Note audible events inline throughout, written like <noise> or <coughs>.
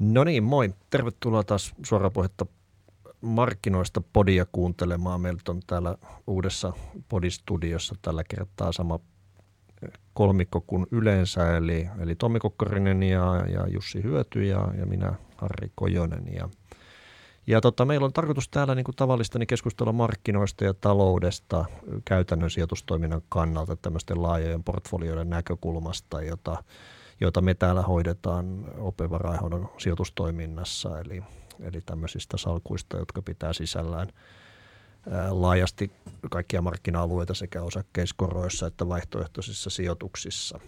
No niin, moi. Tervetuloa taas suoraan puhetta markkinoista podia kuuntelemaan. Meillä on täällä uudessa podistudiossa tällä kertaa sama kolmikko kuin yleensä, eli, eli Tommi Kokkorinen ja, ja Jussi Hyöty ja, ja minä Harri Kojonen. Ja, ja tota, meillä on tarkoitus täällä niin kuin tavallista niin keskustella markkinoista ja taloudesta käytännön sijoitustoiminnan kannalta tämmöisten laajojen portfolioiden näkökulmasta, jota, jota me täällä hoidetaan opevarainhoidon sijoitustoiminnassa, eli, eli tämmöisistä salkuista, jotka pitää sisällään laajasti kaikkia markkina-alueita sekä osakkeiskoroissa että vaihtoehtoisissa sijoituksissa.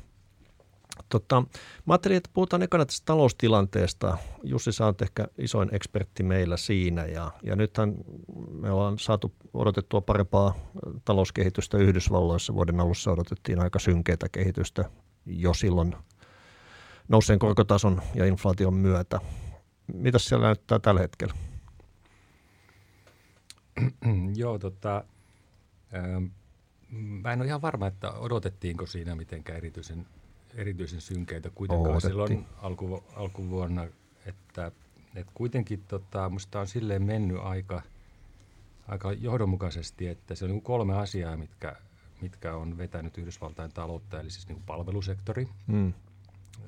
Tota, mä ajattelin, että puhutaan ekana tästä taloustilanteesta. Jussi, sä oot ehkä isoin ekspertti meillä siinä ja, ja nythän me ollaan saatu odotettua parempaa talouskehitystä Yhdysvalloissa. Vuoden alussa odotettiin aika synkeitä kehitystä jo silloin nouseen korkotason ja inflaation myötä. Mitä siellä näyttää tällä hetkellä? <clears throat> Joo, tota, ähm, mä en ole ihan varma, että odotettiinko siinä mitenkään erityisen, erityisen synkeitä kuitenkaan Odotettiin. silloin alku, alkuvuonna, että, että kuitenkin tota, musta on silleen mennyt aika, aika johdonmukaisesti, että se on niin kolme asiaa, mitkä, mitkä on vetänyt Yhdysvaltain taloutta, eli siis niin palvelusektori, mm.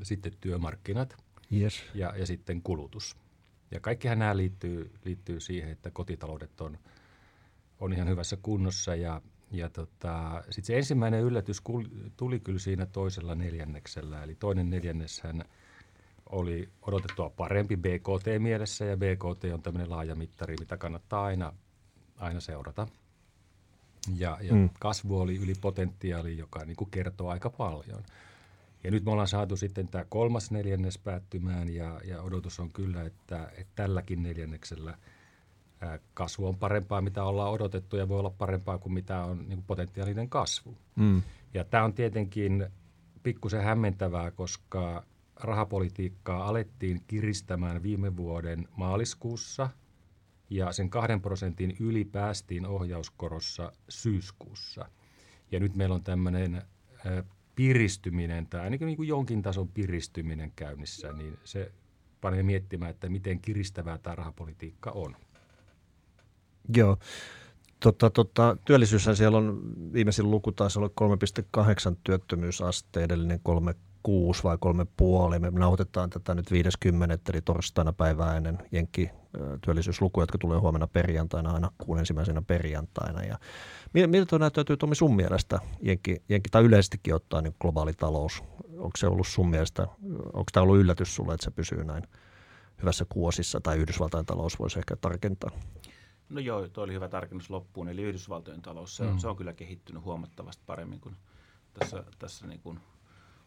Sitten työmarkkinat yes. ja, ja sitten kulutus. Ja kaikkihan nämä liittyy, liittyy siihen, että kotitaloudet on, on ihan hyvässä kunnossa ja, ja tota, sitten se ensimmäinen yllätys tuli kyllä siinä toisella neljänneksellä. Eli toinen neljänneshän oli odotettua parempi BKT-mielessä ja BKT on tämmöinen laaja mittari, mitä kannattaa aina, aina seurata. Ja, ja mm. kasvu oli yli potentiaali, joka niin kuin kertoo aika paljon. Ja nyt me ollaan saatu sitten tämä kolmas neljännes päättymään ja, ja odotus on kyllä, että, että tälläkin neljänneksellä kasvu on parempaa, mitä ollaan odotettu ja voi olla parempaa kuin mitä on niin kuin potentiaalinen kasvu. Mm. Ja tämä on tietenkin pikkusen hämmentävää, koska rahapolitiikkaa alettiin kiristämään viime vuoden maaliskuussa ja sen kahden prosentin yli päästiin ohjauskorossa syyskuussa. Ja nyt meillä on tämmöinen piristyminen tai ainakin niin kuin jonkin tason piristyminen käynnissä, niin se panee miettimään, että miten kiristävää tämä rahapolitiikka on. Joo. Tota, tota, työllisyyshän siellä on viimeisin luku taisi olla 3,8 työttömyysaste, edellinen 3,6 vai 3,5. Me nauhoitetaan tätä nyt 50. eli torstaina päivää ennen Jenkki työllisyyslukuja, jotka tulee huomenna perjantaina, aina kuun ensimmäisenä perjantaina. Ja miltä tuo näyttäytyy Tomi sun mielestä, Jenkki, Jenkki tai yleisestikin ottaa niin globaali talous? Onko se ollut sun mielestä, onko tämä ollut yllätys sulle, että se pysyy näin hyvässä kuosissa, tai Yhdysvaltain talous voisi ehkä tarkentaa? No joo, tuo oli hyvä tarkennus loppuun. Eli Yhdysvaltojen talous, se on, mm. se on kyllä kehittynyt huomattavasti paremmin kuin tässä, tässä niin kuin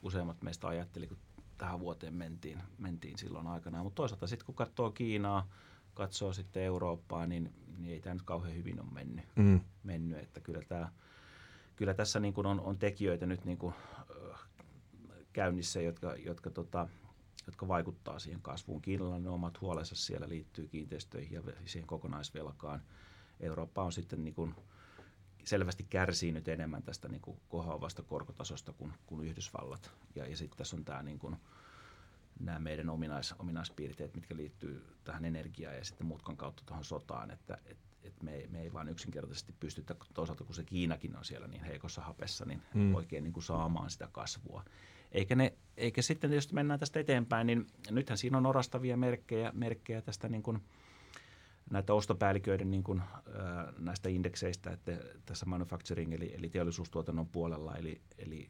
useimmat meistä ajatteli, kun tähän vuoteen mentiin, mentiin silloin aikanaan. Mutta toisaalta sitten kun katsoo Kiinaa, katsoo sitten Eurooppaa, niin, niin ei tämä nyt kauhean hyvin ole mennyt. Mm. mennyt että kyllä, tämä, kyllä tässä niin kuin on, on tekijöitä nyt niin kuin, äh, käynnissä, jotka, jotka tota, jotka vaikuttaa siihen kasvuun. Kiinalla ne omat huolensa siellä liittyy kiinteistöihin ja siihen kokonaisvelkaan. Eurooppa on sitten niin kuin selvästi kärsii nyt enemmän tästä niin kuin kohoavasta korkotasosta kuin, kuin Yhdysvallat. Ja, ja sitten tässä on tämä niin kuin, nämä meidän ominais, ominaispiirteet, mitkä liittyy tähän energiaan ja sitten mutkan kautta tuohon sotaan, että et, et me, me ei vaan yksinkertaisesti pystytä, toisaalta kun se Kiinakin on siellä niin heikossa hapessa, niin mm. oikein niin kuin saamaan sitä kasvua. Eikä, ne, eikä sitten, jos mennään tästä eteenpäin, niin nythän siinä on orastavia merkkejä, merkkejä tästä niin kuin, näitä ostopäälliköiden niin kuin, näistä indekseistä, että tässä manufacturing eli, eli teollisuustuotannon puolella, eli, eli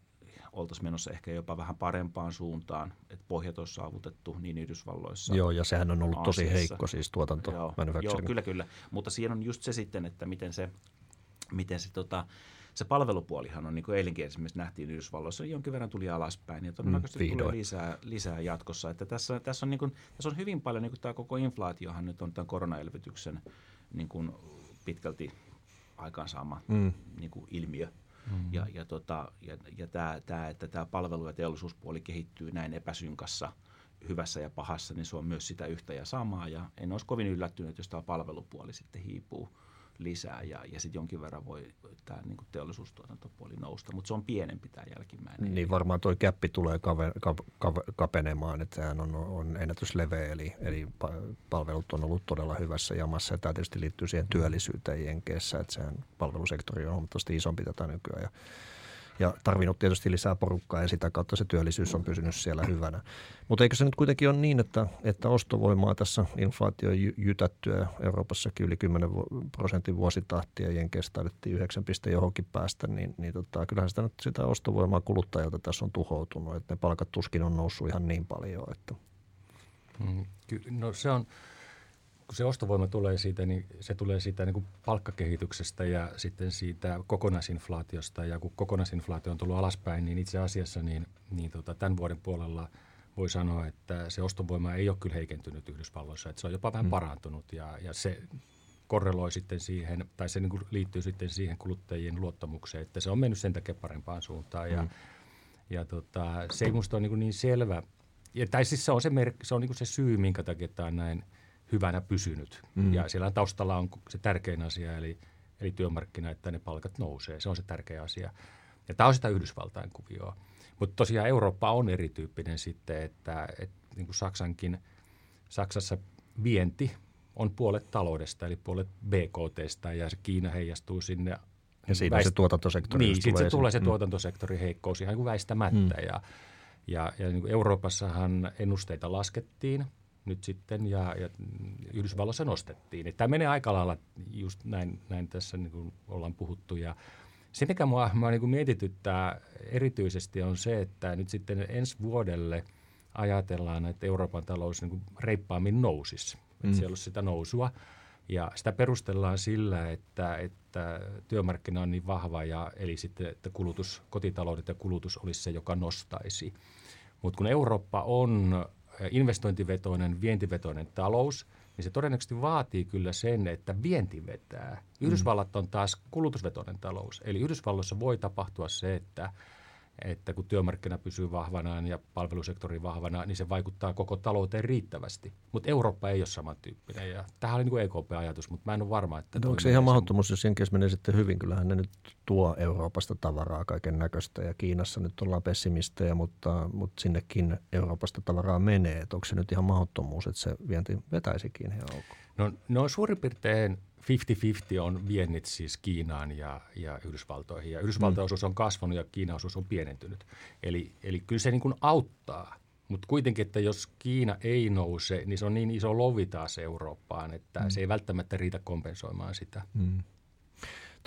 oltaisiin menossa ehkä jopa vähän parempaan suuntaan, että pohjat olisi saavutettu niin Yhdysvalloissa. Joo, ja sehän on ollut Aasiassa. tosi heikko siis tuotanto joo, joo, kyllä, kyllä. Mutta siinä on just se sitten, että miten se, miten se tota, se palvelupuolihan on, niin kuin eilenkin esimerkiksi nähtiin Yhdysvalloissa, jonkin verran tuli alaspäin ja todennäköisesti mm, tulee lisää, lisää jatkossa. Että tässä, tässä, on niin kuin, tässä on hyvin paljon, niin kuin tämä koko inflaatiohan nyt on tämän koronaelvytyksen niin kuin pitkälti aikaansaama mm. niin kuin ilmiö. Mm-hmm. Ja, ja, tota, ja, ja tämä, tämä, että tämä palvelu- ja teollisuuspuoli kehittyy näin epäsynkassa hyvässä ja pahassa, niin se on myös sitä yhtä ja samaa. Ja en olisi kovin yllättynyt, jos tämä palvelupuoli sitten hiipuu lisää ja, ja sitten jonkin verran voi tämä niin kuin teollisuustuotantopuoli nousta, mutta se on pienempi tämä jälkimmäinen. Niin varmaan tuo käppi tulee kave, kave, kapenemaan, että sehän on, on ennätysleveä, eli, eli palvelut on ollut todella hyvässä jamassa ja tämä tietysti liittyy siihen työllisyyteen Jenkeissä, että sehän palvelusektori on huomattavasti isompi tätä nykyään ja ja tarvinnut tietysti lisää porukkaa ja sitä kautta se työllisyys on pysynyt siellä hyvänä. Mutta eikö se nyt kuitenkin ole niin, että, että ostovoimaa tässä inflaatio jytättyä Euroopassakin yli 10 prosentin vuositahtia, Jenkeissä taidettiin 9 piste johonkin päästä, niin, niin tota, kyllähän sitä, nyt sitä ostovoimaa kuluttajalta tässä on tuhoutunut, että ne palkat tuskin on noussut ihan niin paljon. Että. Mm, no se on, kun se ostovoima tulee siitä, niin se tulee siitä niin kuin palkkakehityksestä ja sitten siitä kokonaisinflaatiosta. Ja kun kokonaisinflaatio on tullut alaspäin, niin itse asiassa niin, niin tota, tämän vuoden puolella voi sanoa, että se ostovoima ei ole kyllä heikentynyt Yhdysvalloissa. Että se on jopa vähän mm. parantunut ja, ja se korreloi sitten siihen, tai se niin kuin liittyy sitten siihen kuluttajien luottamukseen, että se on mennyt sen takia parempaan suuntaan. Ja, mm. ja tota, se ei minusta ole niin, niin selvä. Ja, tai siis se on se, merk, se, on niin kuin se syy, minkä takia tämä on näin – hyvänä pysynyt. Mm. Ja siellä taustalla on se tärkein asia, eli, eli työmarkkina, että ne palkat nousee. Se on se tärkeä asia. Ja tämä on sitä Yhdysvaltain kuvioa. Mutta tosiaan Eurooppa on erityyppinen sitten, että, että niin kuin Saksankin, Saksassa vienti on puolet taloudesta, eli puolet BKTstä, ja se Kiina heijastuu sinne. Ja siinä väist- se tuotantosektori. Niin, sitten se tulee se mm. tuotantosektorin heikkous ihan kuin väistämättä. Mm. Ja, ja, ja niin kuin Euroopassahan ennusteita laskettiin – nyt sitten ja, ja Yhdysvalloissa nostettiin. Tämä menee aika lailla just näin, näin tässä niin kuin ollaan puhuttu ja se, mikä mua, mua niin kuin mietityttää erityisesti on se, että nyt sitten ensi vuodelle ajatellaan, että Euroopan talous niin kuin reippaammin nousisi. Mm. Että siellä olisi sitä nousua. Ja sitä perustellaan sillä, että, että työmarkkina on niin vahva, ja, eli sitten, että kulutus, kotitaloudet ja kulutus olisi se, joka nostaisi. Mutta kun Eurooppa on investointivetoinen, vientivetoinen talous, niin se todennäköisesti vaatii kyllä sen, että vienti vetää. Yhdysvallat on taas kulutusvetoinen talous. Eli Yhdysvalloissa voi tapahtua se, että että kun työmarkkina pysyy vahvana ja palvelusektori vahvana, niin se vaikuttaa koko talouteen riittävästi. Mutta Eurooppa ei ole samantyyppinen. Ja tähän oli niin EKP-ajatus, mutta mä en ole varma, että... No onko se ihan mahdottomuus, jos Jenkeissä menee sitten hyvin? Kyllähän ne nyt tuo Euroopasta tavaraa kaiken näköistä ja Kiinassa nyt ollaan pessimistejä, mutta, mutta sinnekin Euroopasta tavaraa menee. Et onko se nyt ihan mahdottomuus, että se vienti vetäisikin ihan ok? No, no suurin piirtein 50-50 on viennit siis Kiinaan ja, ja Yhdysvaltoihin. Ja Yhdysvaltojen mm. osuus on kasvanut ja Kiinan osuus on pienentynyt. Eli, eli kyllä se niin kuin auttaa. Mutta kuitenkin, että jos Kiina ei nouse, niin se on niin iso lovi taas Eurooppaan, että mm. se ei välttämättä riitä kompensoimaan sitä. Mm.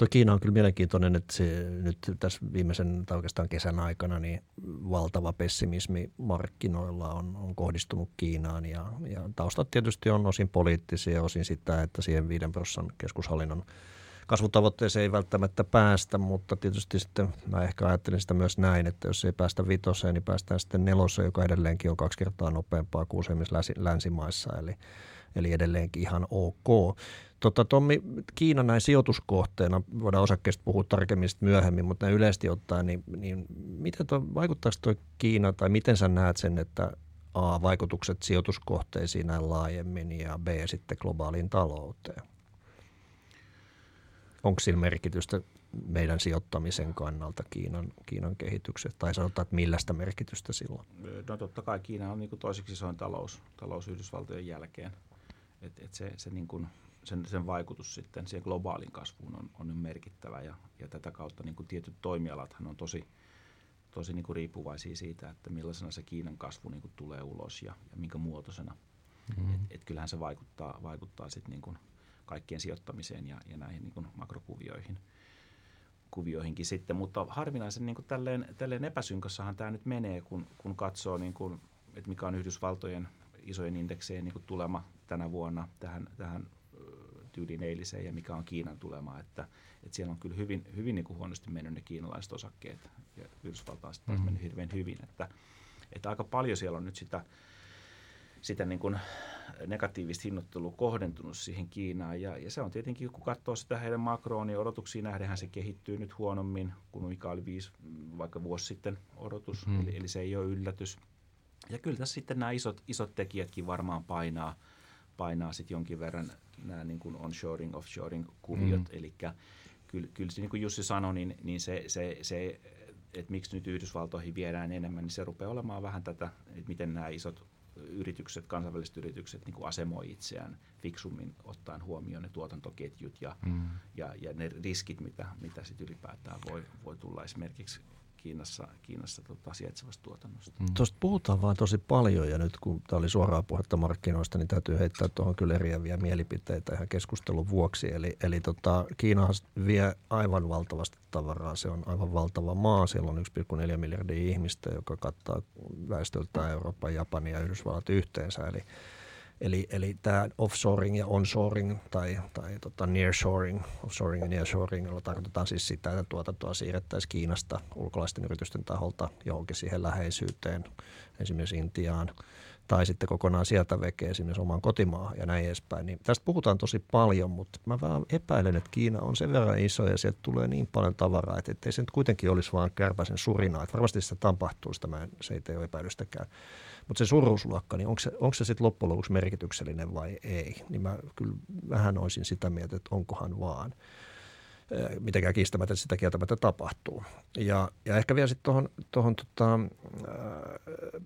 Tuo Kiina on kyllä mielenkiintoinen, että se nyt tässä viimeisen tai oikeastaan kesän aikana niin valtava pessimismi markkinoilla on, on kohdistunut Kiinaan ja, ja taustat tietysti on osin poliittisia, osin sitä, että siihen 5 prosentin keskushallinnon kasvutavoitteeseen ei välttämättä päästä, mutta tietysti sitten mä ehkä ajattelin sitä myös näin, että jos ei päästä vitoseen, niin päästään sitten neloseen, joka edelleenkin on kaksi kertaa nopeampaa kuin useimmissa länsimaissa, eli, eli edelleenkin ihan ok. Tota, Tommi, Kiina näin sijoituskohteena, voidaan osakkeesta puhua tarkemmin myöhemmin, mutta näin yleisesti ottaen, niin, niin miten toi, vaikuttaako tuo Kiina, tai miten sä näet sen, että A, vaikutukset sijoituskohteisiin näin laajemmin ja B, sitten globaaliin talouteen? Onko sillä merkitystä meidän sijoittamisen kannalta Kiinan, Kiinan kehitykset, tai sanotaan, että millaista merkitystä silloin? No totta kai Kiina on niin toiseksi isoin talous, talous Yhdysvaltojen jälkeen. Et, et se, se niin kuin sen, sen vaikutus sitten siihen globaalin kasvuun on, on merkittävä ja, ja tätä kautta niin kuin tietyt toimialathan on tosi, tosi niin kuin riippuvaisia siitä, että millaisena se Kiinan kasvu niin kuin tulee ulos ja, ja minkä muotoisena. Mm-hmm. Et, et kyllähän se vaikuttaa, vaikuttaa sitten niin kuin kaikkien sijoittamiseen ja, ja näihin niin kuin makrokuvioihin kuvioihinkin sitten, mutta harvinaisen niin kuin tälleen, tälleen epäsynkassahan tämä nyt menee, kun, kun katsoo, niin kuin, että mikä on Yhdysvaltojen isojen indekseen niin kuin tulema tänä vuonna tähän, tähän tyyliin eiliseen ja mikä on Kiinan tulema, että, että siellä on kyllä hyvin, hyvin niin kuin huonosti mennyt ne kiinalaiset osakkeet ja Yhdysvaltain sitten mm-hmm. mennyt hirveän hyvin, että, että aika paljon siellä on nyt sitä, sitä niin kuin negatiivista hinnoittelua kohdentunut siihen Kiinaan. Ja, ja se on tietenkin, kun katsoo sitä heidän makroon, niin odotuksiin nähdenhän se kehittyy nyt huonommin kuin mikä oli viisi, vaikka vuosi sitten odotus. Mm. Eli, eli se ei ole yllätys. Ja kyllä tässä sitten nämä isot, isot tekijätkin varmaan painaa – painaa sitten jonkin verran nämä niin kuin onshoring, offshoring kuviot. Mm. Eli kyllä, kyllä niin kuin Jussi sanoi, niin, niin se, se, se että miksi nyt Yhdysvaltoihin viedään enemmän, niin se rupeaa olemaan vähän tätä, että miten nämä isot yritykset, kansainväliset yritykset niin kuin asemoi itseään fiksummin ottaen huomioon ne tuotantoketjut ja, mm. ja, ja ne riskit, mitä, mitä sit ylipäätään voi, voi tulla esimerkiksi Kiinassa, Kiinassa tota, sijaitsevasta tuotannosta. Mm. Tuosta puhutaan vaan tosi paljon ja nyt kun tämä oli suoraa puhetta markkinoista, niin täytyy heittää tuohon kyllä eriäviä mielipiteitä ihan keskustelun vuoksi. Eli, eli tota, Kiina vie aivan valtavasti tavaraa. Se on aivan valtava maa. Siellä on 1,4 miljardia ihmistä, joka kattaa väestöltään Euroopan, Japania ja Yhdysvallat yhteensä. Eli Eli, eli tämä offshoring ja onshoring tai, tai tota nearshoring, offshoring ja nearshoring, jolla tarkoitetaan siis sitä, että tuotantoa siirrettäisiin Kiinasta ulkolaisten yritysten taholta johonkin siihen läheisyyteen, esimerkiksi Intiaan, tai sitten kokonaan sieltä veke esimerkiksi omaan kotimaahan ja näin edespäin. Niin tästä puhutaan tosi paljon, mutta mä vähän epäilen, että Kiina on sen verran iso ja sieltä tulee niin paljon tavaraa, että ei se nyt kuitenkin olisi vaan kärpäisen surinaa. Että varmasti sitä tapahtuu, sitä mä en, se ei tee epäilystäkään. Mutta se suuruusluokka, niin onko se, onko se sitten loppujen lopuksi merkityksellinen vai ei? Niin mä kyllä vähän olisin sitä mieltä, että onkohan vaan mitenkään kiistämättä, sitä kieltämättä tapahtuu. Ja, ja ehkä vielä sitten tuohon, tuohon tota,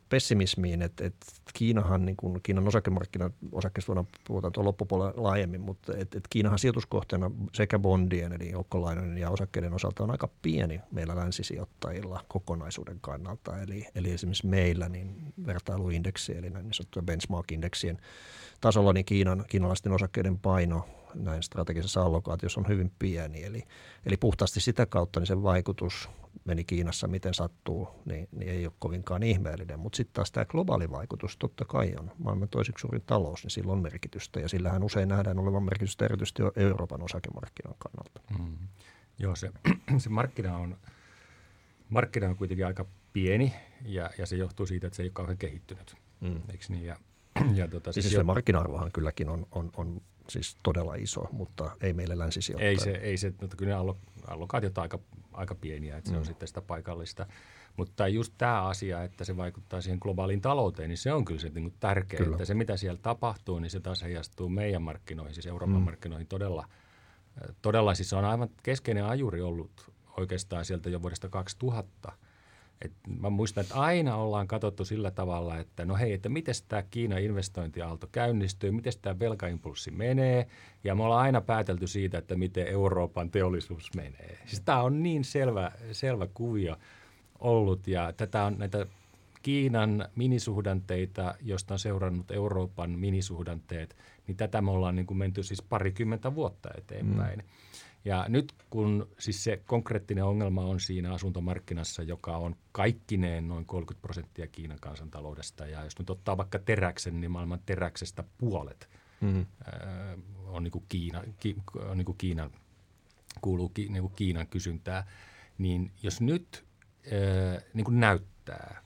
pessimismiin, että, että Kiinahan, niin kuin Kiinan osakemarkkinan osakkeista voidaan puhutaan tuon loppupuolella laajemmin, mutta että, että Kiinahan sijoituskohteena sekä bondien eli joukkolainojen ja osakkeiden osalta on aika pieni meillä länsisijoittajilla kokonaisuuden kannalta. Eli, eli esimerkiksi meillä niin vertailuindeksi eli niin sanottujen benchmark-indeksien tasolla niin Kiinan, kiinalaisten osakkeiden paino näin strategisessa allokaatiossa on hyvin pieni. Eli, eli puhtaasti sitä kautta niin sen vaikutus meni Kiinassa miten sattuu, niin, niin ei ole kovinkaan ihmeellinen. Mutta sitten taas tämä globaali vaikutus totta kai on maailman toiseksi suurin talous, niin sillä on merkitystä. Ja sillähän usein nähdään olevan merkitystä erityisesti jo Euroopan osakemarkkinan kannalta. Mm. Joo, se, <clears throat> se markkina, on, markkina on kuitenkin aika pieni ja, ja se johtuu siitä, että se ei ole kauhean kehittynyt. Mm. Eikö niin? Ja, <clears throat> ja tota, siis, siis se markkina-arvohan kylläkin on, on, on siis todella iso, mutta ei meille länsisijoittajia. Ei se, ei se mutta kyllä ne allokaatiot aika, aika pieniä, että se mm. on sitten sitä paikallista. Mutta just tämä asia, että se vaikuttaa siihen globaaliin talouteen, niin se on kyllä se niin tärkeää, kyllä. että se mitä siellä tapahtuu, niin se taas heijastuu meidän markkinoihin, siis Euroopan mm. markkinoihin todella. Todella siis se on aivan keskeinen ajuri ollut oikeastaan sieltä jo vuodesta 2000 – et mä muistan, että aina ollaan katsottu sillä tavalla, että no hei, että miten tämä Kiinan investointiaalto käynnistyy, miten tämä velkaimpulssi menee, ja me ollaan aina päätelty siitä, että miten Euroopan teollisuus menee. Siis tämä on niin selvä, selvä kuvio ollut, ja tätä on näitä Kiinan minisuhdanteita, josta on seurannut Euroopan minisuhdanteet, niin tätä me ollaan niin kuin menty siis parikymmentä vuotta eteenpäin. Mm. Ja nyt kun siis se konkreettinen ongelma on siinä asuntomarkkinassa, joka on kaikkineen noin 30 prosenttia Kiinan kansantaloudesta, ja jos nyt ottaa vaikka teräksen, niin maailman teräksestä puolet mm-hmm. äh, on, niin kuin Kiina, ki, on niin kuin Kiinan, kuuluu ki, niin kuin Kiinan kysyntää, niin jos nyt äh, niin kuin näyttää,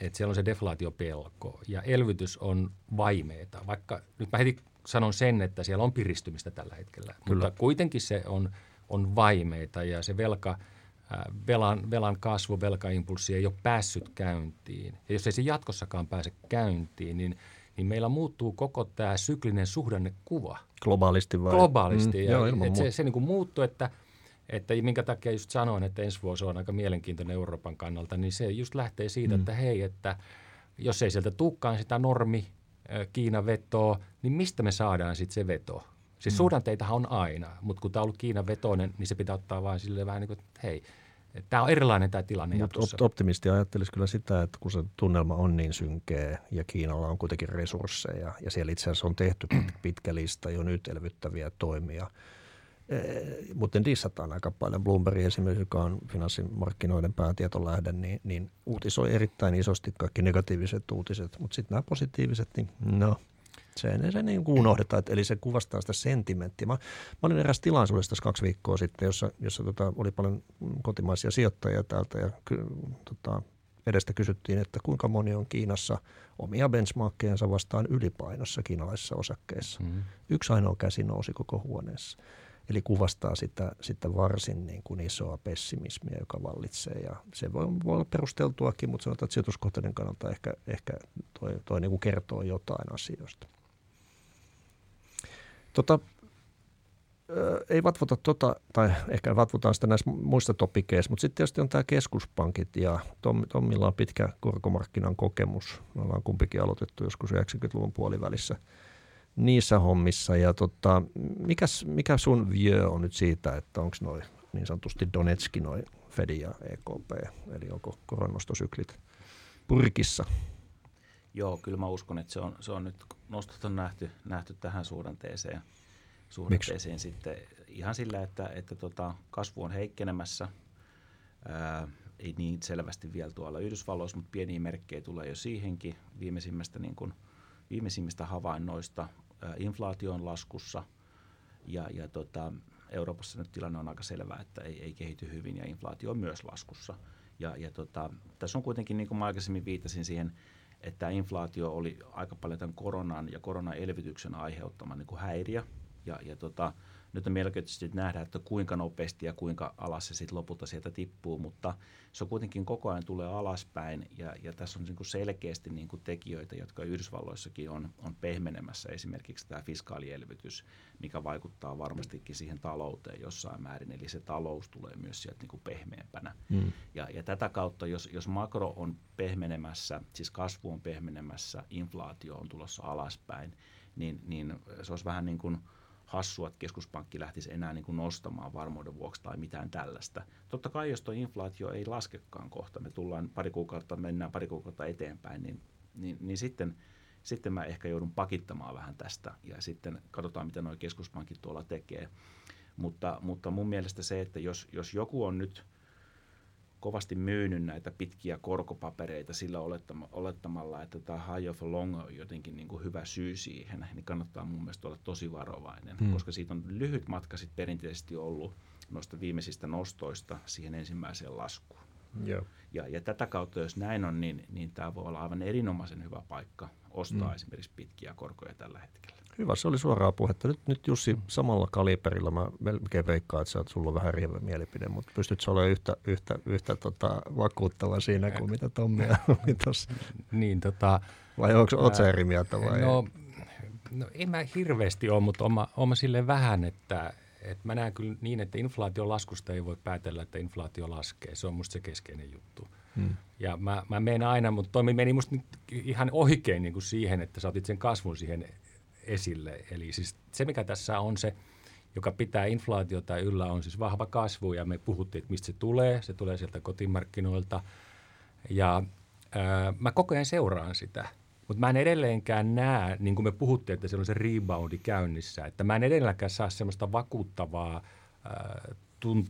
että siellä on se deflaatiopelko ja elvytys on vaimeeta, vaikka nyt mä heti sanon sen, että siellä on piristymistä tällä hetkellä, Kyllä. mutta kuitenkin se on, on vaimeita ja se velka, velan, velan kasvu, velkaimpulssi ei ole päässyt käyntiin. Ja jos ei se jatkossakaan pääse käyntiin, niin, niin meillä muuttuu koko tämä syklinen suhdannekuva. Globaalisti vai? Globaalisti. Mm, ja, joo, ilman se, se niin kuin muuttuu, että, että minkä takia just sanoin, että ensi vuosi on aika mielenkiintoinen Euroopan kannalta, niin se just lähtee siitä, mm. että hei, että jos ei sieltä tulekaan sitä normi Kiina vetoo, niin mistä me saadaan sitten se veto? Siis mm. suhdanteitahan on aina, mutta kun tämä on ollut Kiinan vetoinen, niin se pitää ottaa vain sille vähän niin kuin, että hei, Tämä on erilainen tämä tilanne Mutta op- optimisti ajattelisi kyllä sitä, että kun se tunnelma on niin synkeä ja Kiinalla on kuitenkin resursseja ja siellä itse asiassa on tehty pitkä lista jo nyt elvyttäviä toimia – Eh, mutta dissataan aika paljon. Bloomberg esimerkiksi, joka on finanssimarkkinoiden päätietolähde, niin, niin uutisoi erittäin isosti kaikki negatiiviset uutiset, mutta sitten nämä positiiviset, niin no, se, se niin kuin unohdetaan, että, eli se kuvastaa sitä sentimenttiä. Mä, mä olin eräs tilaisuudessa tässä kaksi viikkoa sitten, jossa, jossa tota, oli paljon kotimaisia sijoittajia täältä ja ky, tota, edestä kysyttiin, että kuinka moni on Kiinassa omia benchmarkkejansa vastaan ylipainossa kiinalaisissa osakkeissa. Mm. Yksi ainoa käsi nousi koko huoneessa. Eli kuvastaa sitä, sitä varsin niin kuin isoa pessimismiä, joka vallitsee. Ja se voi, voi olla perusteltuakin, mutta sanotaan, että sijoituskohteiden kannalta ehkä, ehkä toi, toi niin kuin kertoo jotain asioista. Tota, ei vatvota tota, tai ehkä vatvotaan sitä näissä muissa topikeissa, mutta sitten tietysti on tämä keskuspankit ja Tom, Tommilla on pitkä korkomarkkinan kokemus. Me ollaan kumpikin aloitettu joskus 90-luvun puolivälissä niissä hommissa. Ja tota, mikäs, mikä sun vyö on nyt siitä, että onko noin niin sanotusti Donetski noin Fed ja EKP, eli onko koronostosyklit purkissa? Joo, kyllä mä uskon, että se on, se on nyt, nostot on nähty, nähty tähän suhdanteeseen, suhdanteeseen sitten ihan sillä, että, että tota, kasvu on heikkenemässä, ää, ei niin selvästi vielä tuolla Yhdysvalloissa, mutta pieniä merkkejä tulee jo siihenkin viimeisimmästä, niin kuin, viimeisimmistä havainnoista. Inflaatio on laskussa ja, ja tota, Euroopassa nyt tilanne on aika selvä, että ei, ei kehity hyvin ja inflaatio on myös laskussa. Ja, ja tota, tässä on kuitenkin, niin kuin aikaisemmin viittasin siihen, että tämä inflaatio oli aika paljon tämän koronan ja koronaelvytyksen aiheuttama niin kuin häiriö. Ja, ja tota, nyt on mielenkiintoista nähdä, että kuinka nopeasti ja kuinka alas se sitten lopulta sieltä tippuu, mutta se on kuitenkin koko ajan tulee alaspäin ja, ja tässä on niin kuin selkeästi niin kuin tekijöitä, jotka Yhdysvalloissakin on, on pehmenemässä, esimerkiksi tämä fiskaalielvytys, mikä vaikuttaa varmastikin siihen talouteen jossain määrin, eli se talous tulee myös sieltä niin kuin pehmeämpänä. Mm. Ja, ja tätä kautta, jos, jos makro on pehmenemässä, siis kasvu on pehmenemässä, inflaatio on tulossa alaspäin, niin, niin se olisi vähän niin kuin – hassua, että keskuspankki lähtisi enää niin kuin nostamaan varmuuden vuoksi tai mitään tällaista. Totta kai, jos tuo inflaatio ei laskekaan kohta, me tullaan pari kuukautta, mennään pari kuukautta eteenpäin, niin, niin, niin sitten, sitten mä ehkä joudun pakittamaan vähän tästä ja sitten katsotaan, mitä nuo keskuspankit tuolla tekee. Mutta, mutta mun mielestä se, että jos, jos joku on nyt – kovasti myynyt näitä pitkiä korkopapereita sillä olettamalla, että tämä high of long on jotenkin niin kuin hyvä syy siihen, niin kannattaa mun mielestä olla tosi varovainen, hmm. koska siitä on lyhyt matka sitten perinteisesti ollut noista viimeisistä nostoista siihen ensimmäiseen laskuun. Joo. Ja, ja tätä kautta, jos näin on, niin, niin tämä voi olla aivan erinomaisen hyvä paikka ostaa hmm. esimerkiksi pitkiä korkoja tällä hetkellä. Hyvä, se oli suoraa puhetta. Nyt, nyt Jussi, samalla kaliberilla mä melkein veikkaan, että sä, sulla on vähän rievä mielipide, mutta pystyt sä olemaan yhtä, yhtä, yhtä tota, vakuuttava siinä kuin mitä Tommi <laughs> oli tuossa? Niin, tota, vai onko oot eri mieltä vai no, no, en mä hirveästi ole, mutta oma, oma sille vähän, että, että mä näen kyllä niin, että inflaation laskusta ei voi päätellä, että inflaatio laskee. Se on musta se keskeinen juttu. Hmm. Ja mä, mä menen aina, mutta toimi meni musta ihan oikein niin kuin siihen, että sä otit sen kasvun siihen esille. Eli siis se, mikä tässä on se, joka pitää inflaatiota yllä, on siis vahva kasvu. Ja me puhuttiin, että mistä se tulee. Se tulee sieltä kotimarkkinoilta. Ja ää, mä koko ajan seuraan sitä. Mutta mä en edelleenkään näe, niin kuin me puhuttiin, että siellä on se reboundi käynnissä, että mä en edelleenkään saa semmoista vakuuttavaa ää,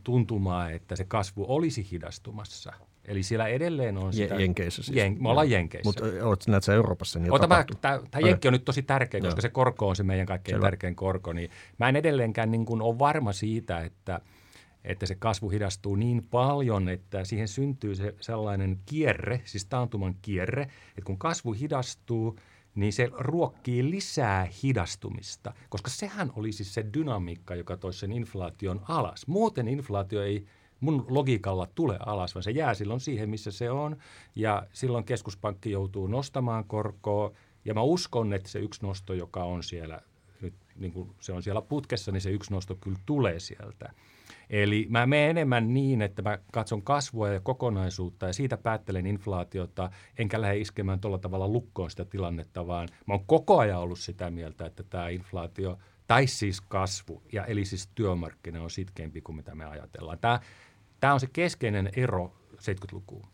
tuntumaa, että se kasvu olisi hidastumassa – Eli siellä edelleen on sitä... Jenkeissä siis. Jen, me ollaan Jenkeissä. Mutta näet sä Euroopassa niin Ota, Tämä Jenkki on nyt tosi tärkeä, koska Joo. se korko on se meidän kaikkein Selvä. tärkein korko. Niin mä en edelleenkään niin kuin ole varma siitä, että, että se kasvu hidastuu niin paljon, että siihen syntyy se sellainen kierre, siis taantuman kierre, että kun kasvu hidastuu, niin se ruokkii lisää hidastumista, koska sehän olisi siis se dynamiikka, joka toisi sen inflaation alas. Muuten inflaatio ei – mun logiikalla tule alas, vaan se jää silloin siihen, missä se on. Ja silloin keskuspankki joutuu nostamaan korkoa. Ja mä uskon, että se yksi nosto, joka on siellä, nyt niin kuin se on siellä putkessa, niin se yksi nosto kyllä tulee sieltä. Eli mä menen enemmän niin, että mä katson kasvua ja kokonaisuutta ja siitä päättelen inflaatiota, enkä lähde iskemään tuolla tavalla lukkoon sitä tilannetta, vaan mä oon koko ajan ollut sitä mieltä, että tämä inflaatio tai siis kasvu, ja eli siis työmarkkina on sitkeämpi kuin mitä me ajatellaan. Tämä Tämä on se keskeinen ero 70-lukuun.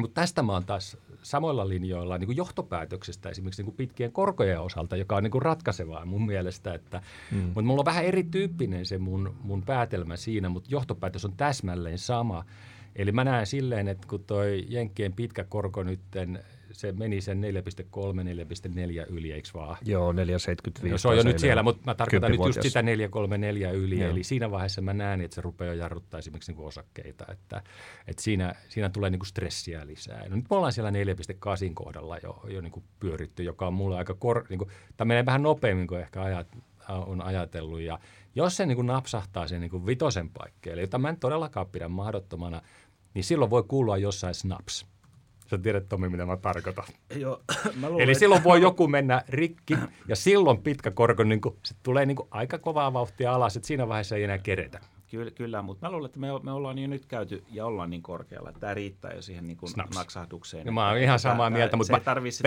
Mutta tästä mä oon taas samoilla linjoilla niin kuin johtopäätöksestä esimerkiksi niin kuin pitkien korkojen osalta, joka on niin kuin ratkaisevaa mun mielestä. Että, mm. Mutta mulla on vähän erityyppinen se mun, mun päätelmä siinä, mutta johtopäätös on täsmälleen sama. Eli mä näen silleen, että kun toi Jenkkien pitkä korko nytten se meni sen 4,3-4,4 yli, eikö vaan? Joo, 4,75. No, se on jo nyt siellä, mutta mä tarkoitan nyt just sitä 4,34 yli. Joo. Eli siinä vaiheessa mä näen, että se rupeaa jarruttaa esimerkiksi niin kuin osakkeita, että, että siinä, siinä tulee niin kuin stressiä lisää. No nyt me ollaan siellä 4,8 kohdalla jo, jo niin kuin pyöritty, joka on mulle aika, kor, niin kuin, tämä menee vähän nopeammin kuin ehkä ajat, on ajatellut. Ja jos se niin kuin napsahtaa sen niin kuin vitosen paikkeelle, jota mä en todellakaan pidä mahdottomana, niin silloin voi kuulua jossain snaps – Sä tiedät Tomi, mitä mä tarkoitan. Joo, <coughs> mä luulen, Eli silloin voi joku mennä rikki ja silloin pitkä korko niin kuin, se tulee niin kuin aika kovaa vauhtia alas, että siinä vaiheessa ei enää keretä. Kyllä, kyllä mutta mä luulen, että me, me ollaan jo nyt käyty ja ollaan niin korkealla, että tämä riittää jo siihen niin kuin Snaps. naksahdukseen. No, mä oon ihan samaa Tää- mieltä, mutta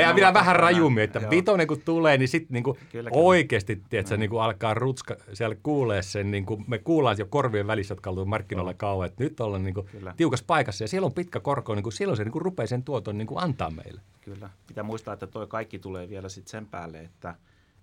mä vielä vähän rajummin, että Joo. vitonen kun tulee, niin sitten Kyllä, kyllä. oikeasti tiedätkö, niinku alkaa rutska siellä kuulee sen, niinku me kuullaan jo korvien välissä, jotka on markkinoilla kauan, että nyt ollaan niinku Kyllä. tiukassa paikassa ja siellä on pitkä korko, niinku silloin se niinku rupeaa sen tuoton niinku antaa meille. Kyllä. Pitää muistaa, että toi kaikki tulee vielä sit sen päälle, että,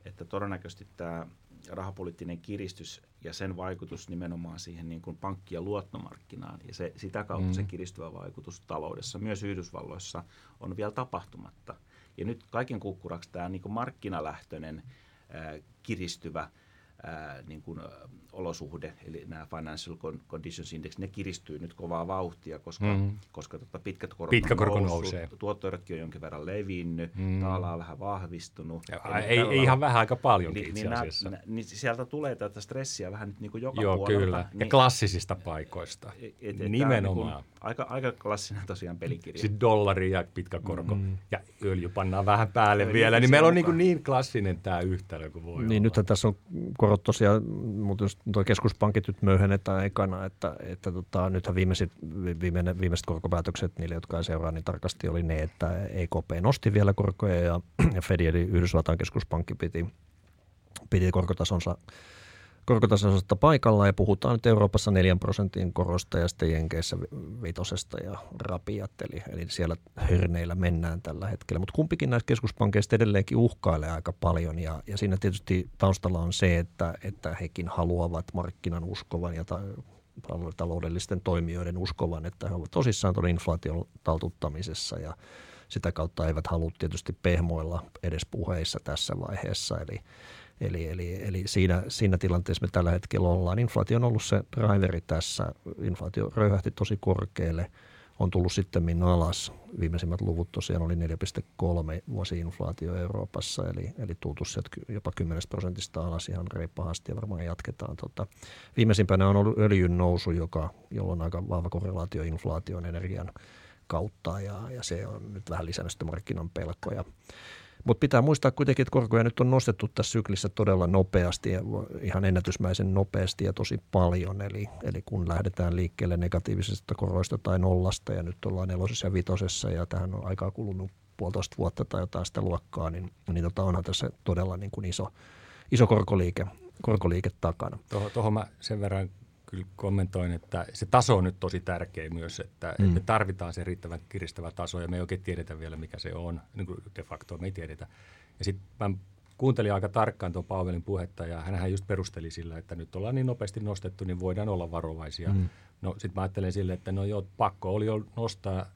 että todennäköisesti tämä rahapoliittinen kiristys ja sen vaikutus nimenomaan siihen niin kuin pankki- ja luottomarkkinaan ja se, sitä kautta mm. se kiristyvä vaikutus taloudessa, myös Yhdysvalloissa, on vielä tapahtumatta. Ja nyt kaiken kukkuraksi tämä niin kuin markkinalähtöinen ää, kiristyvä ää, niin kuin, olosuhde, eli nämä Financial Con- Conditions Index, ne kiristyy nyt kovaa vauhtia, koska, mm. koska tota pitkät korot Pitkä on korko noussut, nousee. tuottoerotkin on jonkin verran levinnyt, Mm. mm. taala on vähän vahvistunut. Ja, ei, tällä ei ihan vähän aika paljonkin niin, itse niin, asiassa. nä- niin sieltä tulee tätä stressiä vähän nyt niin kuin joka Joo, puolelta. kyllä. Ja Niin, klassisista paikoista. et- et- tää on Nimenomaan. Niin kuin aika, aika klassinen tosiaan pelikirja. Sitten dollari ja pitkä korko. Mm. Ja öljy pannaan vähän päälle Öljy vielä. Niin meillä on niin, niin klassinen tämä yhtälö kuin voi Niin olla. nythän tässä on korot tosiaan, mutta jos tuo keskuspankit nyt möyhennetään ekana, että, että tota, nythän viimeiset, viimeinen, viimeiset korkopäätökset niille, jotka ei seuraa, niin tarkasti oli ne, että EKP nosti vielä korkoja ja, ja <clears throat> Fed eli Yhdysvaltain keskuspankki piti, piti korkotasonsa korkotasonsa paikalla ja puhutaan nyt Euroopassa 4 prosentin korosta ja sitten Jenkeissä vi- vitosesta ja rapiat, eli, eli siellä hörneillä mennään tällä hetkellä. Mutta kumpikin näistä keskuspankeista edelleenkin uhkailee aika paljon ja, ja siinä tietysti taustalla on se, että, että hekin haluavat markkinan uskovan ja ta- taloudellisten toimijoiden uskovan, että he ovat tosissaan tuon inflaation taltuttamisessa ja sitä kautta eivät halua tietysti pehmoilla edes puheissa tässä vaiheessa. Eli, eli, eli, eli siinä, siinä tilanteessa me tällä hetkellä ollaan. Inflaatio on ollut se driveri tässä. Inflaatio röyhähti tosi korkealle, on tullut sitten alas. Viimeisimmät luvut tosiaan oli 4,3 vuosi-inflaatio Euroopassa, eli, eli tultu sieltä jopa 10 prosentista alas ihan reippaasti ja varmaan jatketaan. Tota. Viimeisimpänä on ollut öljyn nousu, joka, jolla on aika vahva korrelaatio inflaation energian kautta ja, ja se on nyt vähän lisännyt sitä markkinan pelkoja. Mutta pitää muistaa kuitenkin, että korkoja nyt on nostettu tässä syklissä todella nopeasti ja ihan ennätysmäisen nopeasti ja tosi paljon. Eli, eli kun lähdetään liikkeelle negatiivisesta koroista tai nollasta ja nyt ollaan nelosessa ja vitosessa ja tähän on aikaa kulunut puolitoista vuotta tai jotain sitä luokkaa, niin, niin tota onhan tässä todella niin kuin iso, iso korkoliike, korkoliike takana. Tuohon, mä sen verran kyllä kommentoin, että se taso on nyt tosi tärkeä myös, että, mm. että me tarvitaan se riittävän kiristävä taso ja me ei oikein tiedetä vielä, mikä se on. Niin kuin de facto me ei tiedetä. Ja sitten mä kuuntelin aika tarkkaan tuon Paavelin puhetta ja hänhän just perusteli sillä, että nyt ollaan niin nopeasti nostettu, niin voidaan olla varovaisia. Mm. No sitten mä ajattelen sille, että no joo, pakko oli jo nostaa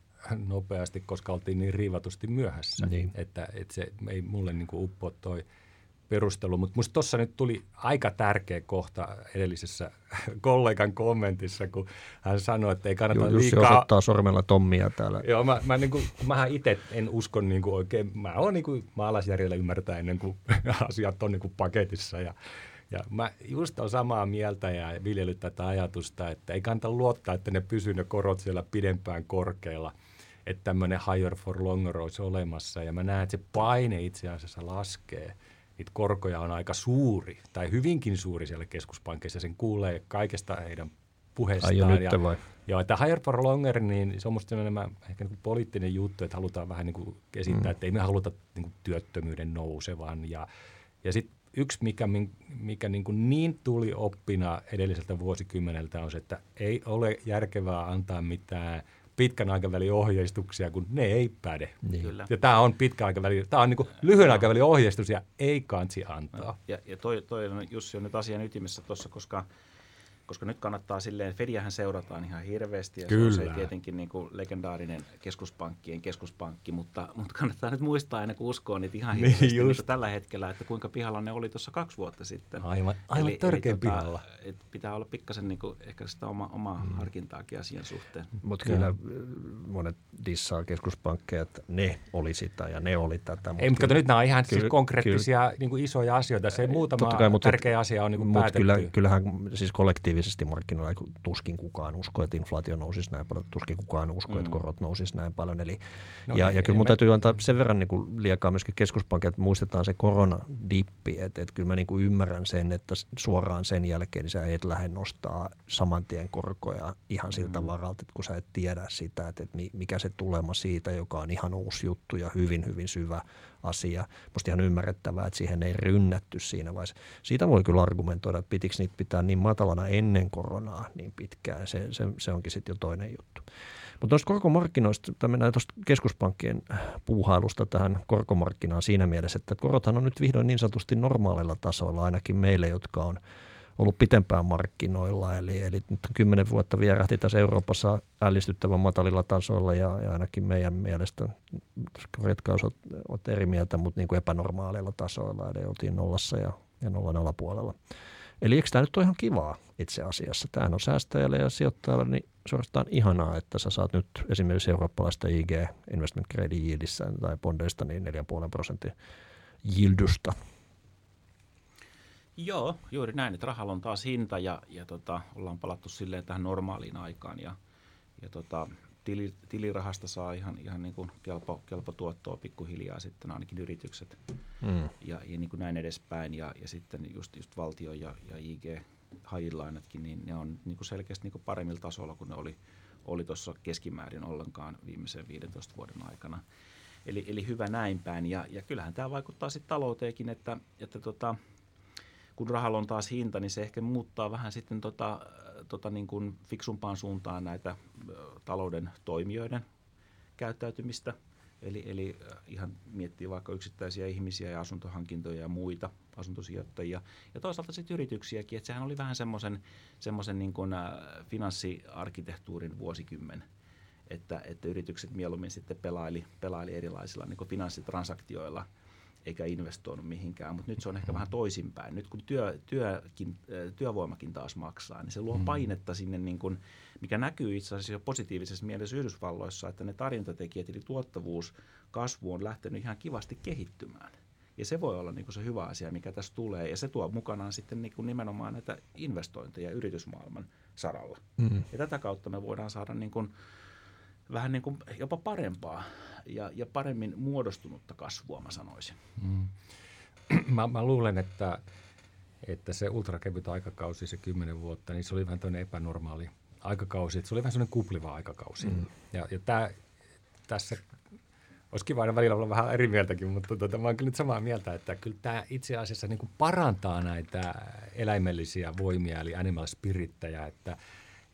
nopeasti, koska oltiin niin riivatusti myöhässä, Niin. että, että se ei mulle niin kuin uppoa toi perustelu, mutta musta tuossa nyt tuli aika tärkeä kohta edellisessä <laughs> kollegan kommentissa, kun hän sanoi, että ei kannata Jussi liikaa... osoittaa sormella Tommia täällä. Joo, mä, mä niin kuin, mähän itse en usko niin kuin oikein, mä oon niin kuin maalaisjärjellä ymmärtää ennen kuin <laughs> asiat on niin kuin paketissa ja ja mä just on samaa mieltä ja viljellyt tätä ajatusta, että ei kannata luottaa, että ne pysyy ne korot siellä pidempään korkealla, että tämmöinen higher for longer olisi olemassa. Ja mä näen, että se paine itse asiassa laskee. Niitä korkoja on aika suuri, tai hyvinkin suuri siellä keskuspankissa. Sen kuulee kaikesta heidän puheestaan. Ai jo nyt ja, vai? Joo, että higher for longer, niin se on musta ehkä niin kuin poliittinen juttu, että halutaan vähän niin kuin esittää, mm. että ei me haluta niin kuin työttömyyden nousevan. Ja, ja sitten yksi, mikä, mikä niin, kuin niin tuli oppina edelliseltä vuosikymmeneltä on se, että ei ole järkevää antaa mitään pitkän aikavälin ohjeistuksia, kun ne ei päde. Niin. Kyllä. Ja tämä on pitkä aikaväli, tämä on niin lyhyen aikavälin ohjeistus ja ei kansi antaa. Ja, ja toi, toi on, Jussi on nyt asian ytimessä tuossa, koska, koska nyt kannattaa silleen, Fediähän seurataan ihan hirveästi ja se on se Kyllä. tietenkin niin kuin legendaarinen keskuspankkien keskuspankki, mutta, mutta kannattaa nyt muistaa aina kun uskoo niitä ihan Niin hirveästi niin just. kuin tällä hetkellä, että kuinka pihalla ne oli tuossa kaksi vuotta sitten. Aivan, aivan törkeän pihalla. et pitää olla pikkasen niin kuin, ehkä sitä oma, omaa mm. harkintaakin asian suhteen. Mutta kyllä äh, monet dissaa keskuspankkeja, että ne oli sitä ja ne oli tätä. Ei, mutta nyt nämä on ihan kyllä- siis konkreettisia niin kuin isoja asioita. Se muutama Totta kai, mutta- tärkeä asia on niin kuin Mutta päätetty. kyllä, kyllähän siis kollektiivisesti aggressiivisesti markkinoilla, tuskin kukaan uskoo, että inflaatio nousisi näin paljon, tuskin kukaan uskoo, mm. että korot nousisi näin paljon. Eli, no, ja, ja kyllä mun me... täytyy antaa sen verran niin kuin liekaa myöskin keskuspankki, että muistetaan se koronadippi, että, että kyllä mä niin kuin ymmärrän sen, että suoraan sen jälkeen niin sä et lähde nostaa saman tien korkoja ihan siltä mm. varalta, että kun sä et tiedä sitä, että, että mikä se tulema siitä, joka on ihan uusi juttu ja hyvin, hyvin syvä asia. Musta ihan ymmärrettävää, että siihen ei rynnätty siinä vaiheessa. Siitä voi kyllä argumentoida, että pitikö niitä pitää niin matalana ennen koronaa niin pitkään. Se, se, se onkin sitten jo toinen juttu. Mutta tuosta korkomarkkinoista, mennään tuosta keskuspankkien puuhailusta tähän korkomarkkinaan siinä mielessä, että korothan on nyt vihdoin niin sanotusti normaalilla tasoilla ainakin meille, jotka on – ollut pitempään markkinoilla. Eli, eli nyt kymmenen vuotta vierähti tässä Euroopassa ällistyttävän matalilla tasoilla ja, ja ainakin meidän mielestä, korjatkaa jos olet eri mieltä, mutta niin kuin epänormaaleilla tasoilla. Eli oltiin nollassa ja, ja nollan alapuolella. Eli eikö tämä nyt ole ihan kivaa itse asiassa? Tämähän on säästäjälle ja sijoittajalle niin suorastaan ihanaa, että sä saat nyt esimerkiksi eurooppalaista IG Investment Grade Yieldissä tai bondeista niin 4,5 prosentin yildusta – Joo, juuri näin, että rahalla on taas hinta ja, ja tota, ollaan palattu silleen tähän normaaliin aikaan ja, ja tota, tili, tilirahasta saa ihan, ihan niin kuin kelpo, kelpo tuottoa pikkuhiljaa sitten ainakin yritykset mm. ja, ja niin kuin näin edespäin ja, ja sitten just, just valtio ja, ja IG hajilainatkin, niin ne on niin kuin selkeästi niin kuin paremmilla tasolla kuin ne oli, oli tuossa keskimäärin ollenkaan viimeisen 15 vuoden aikana. Eli, eli hyvä näin päin ja, ja kyllähän tämä vaikuttaa sitten talouteenkin, että, että tota, kun rahalla on taas hinta, niin se ehkä muuttaa vähän sitten tota, tota niin kuin fiksumpaan suuntaan näitä talouden toimijoiden käyttäytymistä. Eli, eli ihan miettii vaikka yksittäisiä ihmisiä ja asuntohankintoja ja muita asuntosijoittajia. Ja toisaalta sitten yrityksiäkin, että sehän oli vähän semmoisen semmoisen niin finanssiarkkitehtuurin vuosikymmen. Että, että yritykset mieluummin sitten pelaili, pelaili erilaisilla niin finanssitransaktioilla – eikä investoinut mihinkään, mutta nyt se on ehkä vähän toisinpäin. Nyt kun työ, työkin, työvoimakin taas maksaa, niin se luo mm. painetta sinne, niin kuin, mikä näkyy itse asiassa jo positiivisessa mielessä Yhdysvalloissa, että ne tarjontatekijät eli tuottavuus, kasvu on lähtenyt ihan kivasti kehittymään. Ja se voi olla niin kuin se hyvä asia, mikä tässä tulee. Ja se tuo mukanaan sitten niin kuin nimenomaan näitä investointeja yritysmaailman saralla. Mm. Ja tätä kautta me voidaan saada niin kuin vähän niin kuin jopa parempaa ja, ja paremmin muodostunutta kasvua, mä sanoisin. Mm. <clears throat> Mä, mä luulen, että, että se ultrakevyt aikakausi, se kymmenen vuotta, niin se oli vähän tämmöinen epänormaali aikakausi. Että se oli vähän semmoinen kupliva aikakausi. Mm. Ja, ja tää, tässä olisi kiva aina välillä olla vähän eri mieltäkin, mutta tota, mä oon kyllä nyt samaa mieltä, että kyllä tämä itse asiassa niin kuin parantaa näitä eläimellisiä voimia, eli animal spirittäjä, että,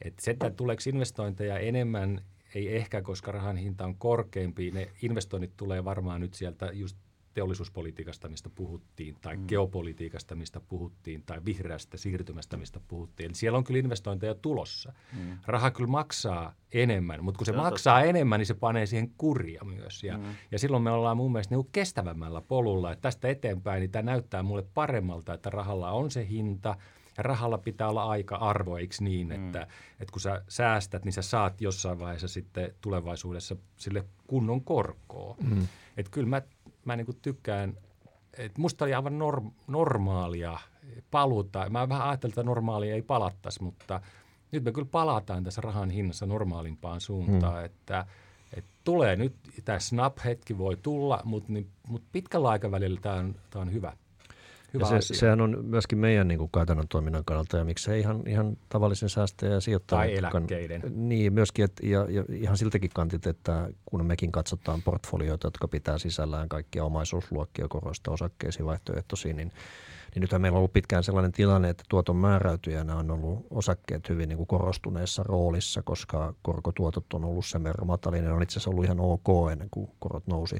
että se, että tuleeko investointeja enemmän ei ehkä, koska rahan hinta on korkeampi. Ne investoinnit tulee varmaan nyt sieltä just teollisuuspolitiikasta, mistä puhuttiin, tai mm. geopolitiikasta, mistä puhuttiin, tai vihreästä siirtymästä, mistä puhuttiin. Eli siellä on kyllä investointeja tulossa. Mm. Raha kyllä maksaa enemmän, mutta kun se, se maksaa totta. enemmän, niin se panee siihen kuria myös. Ja, mm. ja silloin me ollaan mun mielestä niin kestävämmällä polulla, että tästä eteenpäin niin tämä näyttää mulle paremmalta, että rahalla on se hinta – ja rahalla pitää olla aika-arvo, eikö niin, mm. että, että kun sä säästät, niin sä saat jossain vaiheessa sitten tulevaisuudessa sille kunnon korkoa. Mm. Että kyllä mä, mä niin tykkään, että musta oli aivan norm, normaalia paluuta. Mä vähän ajattelin, että normaalia ei palattaisi, mutta nyt me kyllä palataan tässä rahan hinnassa normaalimpaan suuntaan, mm. että et tulee nyt, tämä snap-hetki voi tulla, mutta, niin, mutta pitkällä aikavälillä tämä on, tämä on hyvä. Hyvä ja se, sehän on myöskin meidän niin kuin käytännön toiminnan kannalta ja miksei ihan, ihan tavallisen säästäjän ja sijoittajan. Tai eläkkeiden. Niin, myöskin, että, ja, ja ihan siltäkin kantit, että kun mekin katsotaan portfolioita, jotka pitää sisällään kaikkia omaisuusluokkia koroista osakkeisiin vaihtoehtoisiin, niin niin nythän meillä on ollut pitkään sellainen tilanne, että tuoton määräytyjänä on ollut osakkeet hyvin niin kuin korostuneessa roolissa, koska korkotuotot on ollut sen verran matalinen. Ne on itse asiassa ollut ihan ok ennen kuin korot nousi.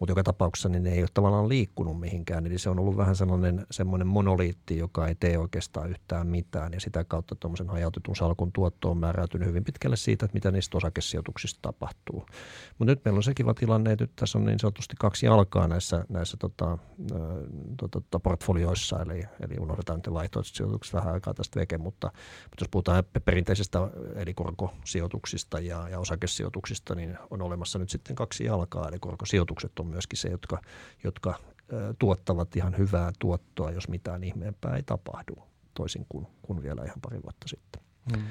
Mutta joka tapauksessa niin ne ei ole tavallaan liikkunut mihinkään. Eli se on ollut vähän sellainen semmoinen monoliitti, joka ei tee oikeastaan yhtään mitään. Ja sitä kautta tuommoisen hajautetun salkun tuotto on määräytynyt hyvin pitkälle siitä, että mitä niistä osakesijoituksista tapahtuu. Mutta nyt meillä on se kiva tilanne, että nyt tässä on niin sanotusti kaksi jalkaa näissä, näissä tota, tota, tota portfolioissa. Eli, eli unohdetaan nyt vaihtoehtoiset sijoitukset vähän aikaa tästä veke, mutta, mutta jos puhutaan perinteisistä eli korkosijoituksista ja, ja osakesijoituksista, niin on olemassa nyt sitten kaksi jalkaa. Eli korkosijoitukset on myöskin se, jotka, jotka tuottavat ihan hyvää tuottoa, jos mitään ihmeempää ei tapahdu. toisin kuin, kuin vielä ihan pari vuotta sitten. Mm.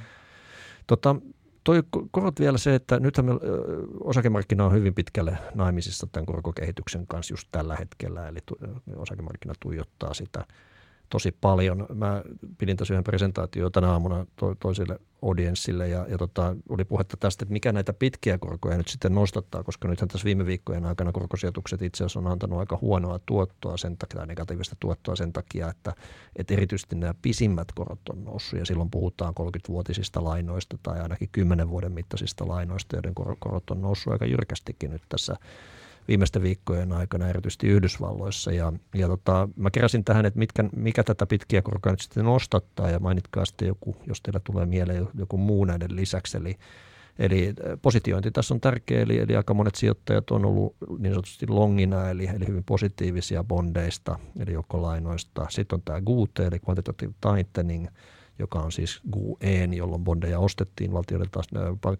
Tota, toi korot vielä se, että nythän me, osakemarkkina on hyvin pitkälle naimisissa tämän korkokehityksen kanssa just tällä hetkellä, eli osakemarkkina tuijottaa sitä – tosi paljon. Mä pidin tässä yhden presentaatio tänä aamuna to, toisille audienssille ja, ja tota, oli puhetta tästä, että mikä näitä pitkiä korkoja nyt sitten nostattaa, koska nythän tässä viime viikkojen aikana korkosijoitukset itse asiassa on antanut aika huonoa tuottoa sen takia, negatiivista tuottoa sen takia, että, että erityisesti nämä pisimmät korot on noussut ja silloin puhutaan 30-vuotisista lainoista tai ainakin 10 vuoden mittaisista lainoista, joiden korot on noussut aika jyrkästikin nyt tässä viimeisten viikkojen aikana, erityisesti Yhdysvalloissa. Ja, ja tota, mä keräsin tähän, että mitkä, mikä tätä pitkiä korkoa nyt sitten nostattaa, ja mainitkaa sitten joku, jos teillä tulee mieleen joku muu näiden lisäksi. Eli, eli äh, positiointi tässä on tärkeä, eli, eli aika monet sijoittajat on ollut niin sanotusti longina, eli, eli hyvin positiivisia bondeista, eli joko lainoista. Sitten on tämä GUT, eli quantitative tightening – joka on siis GUEN, jolloin bondeja ostettiin valtioiden taas,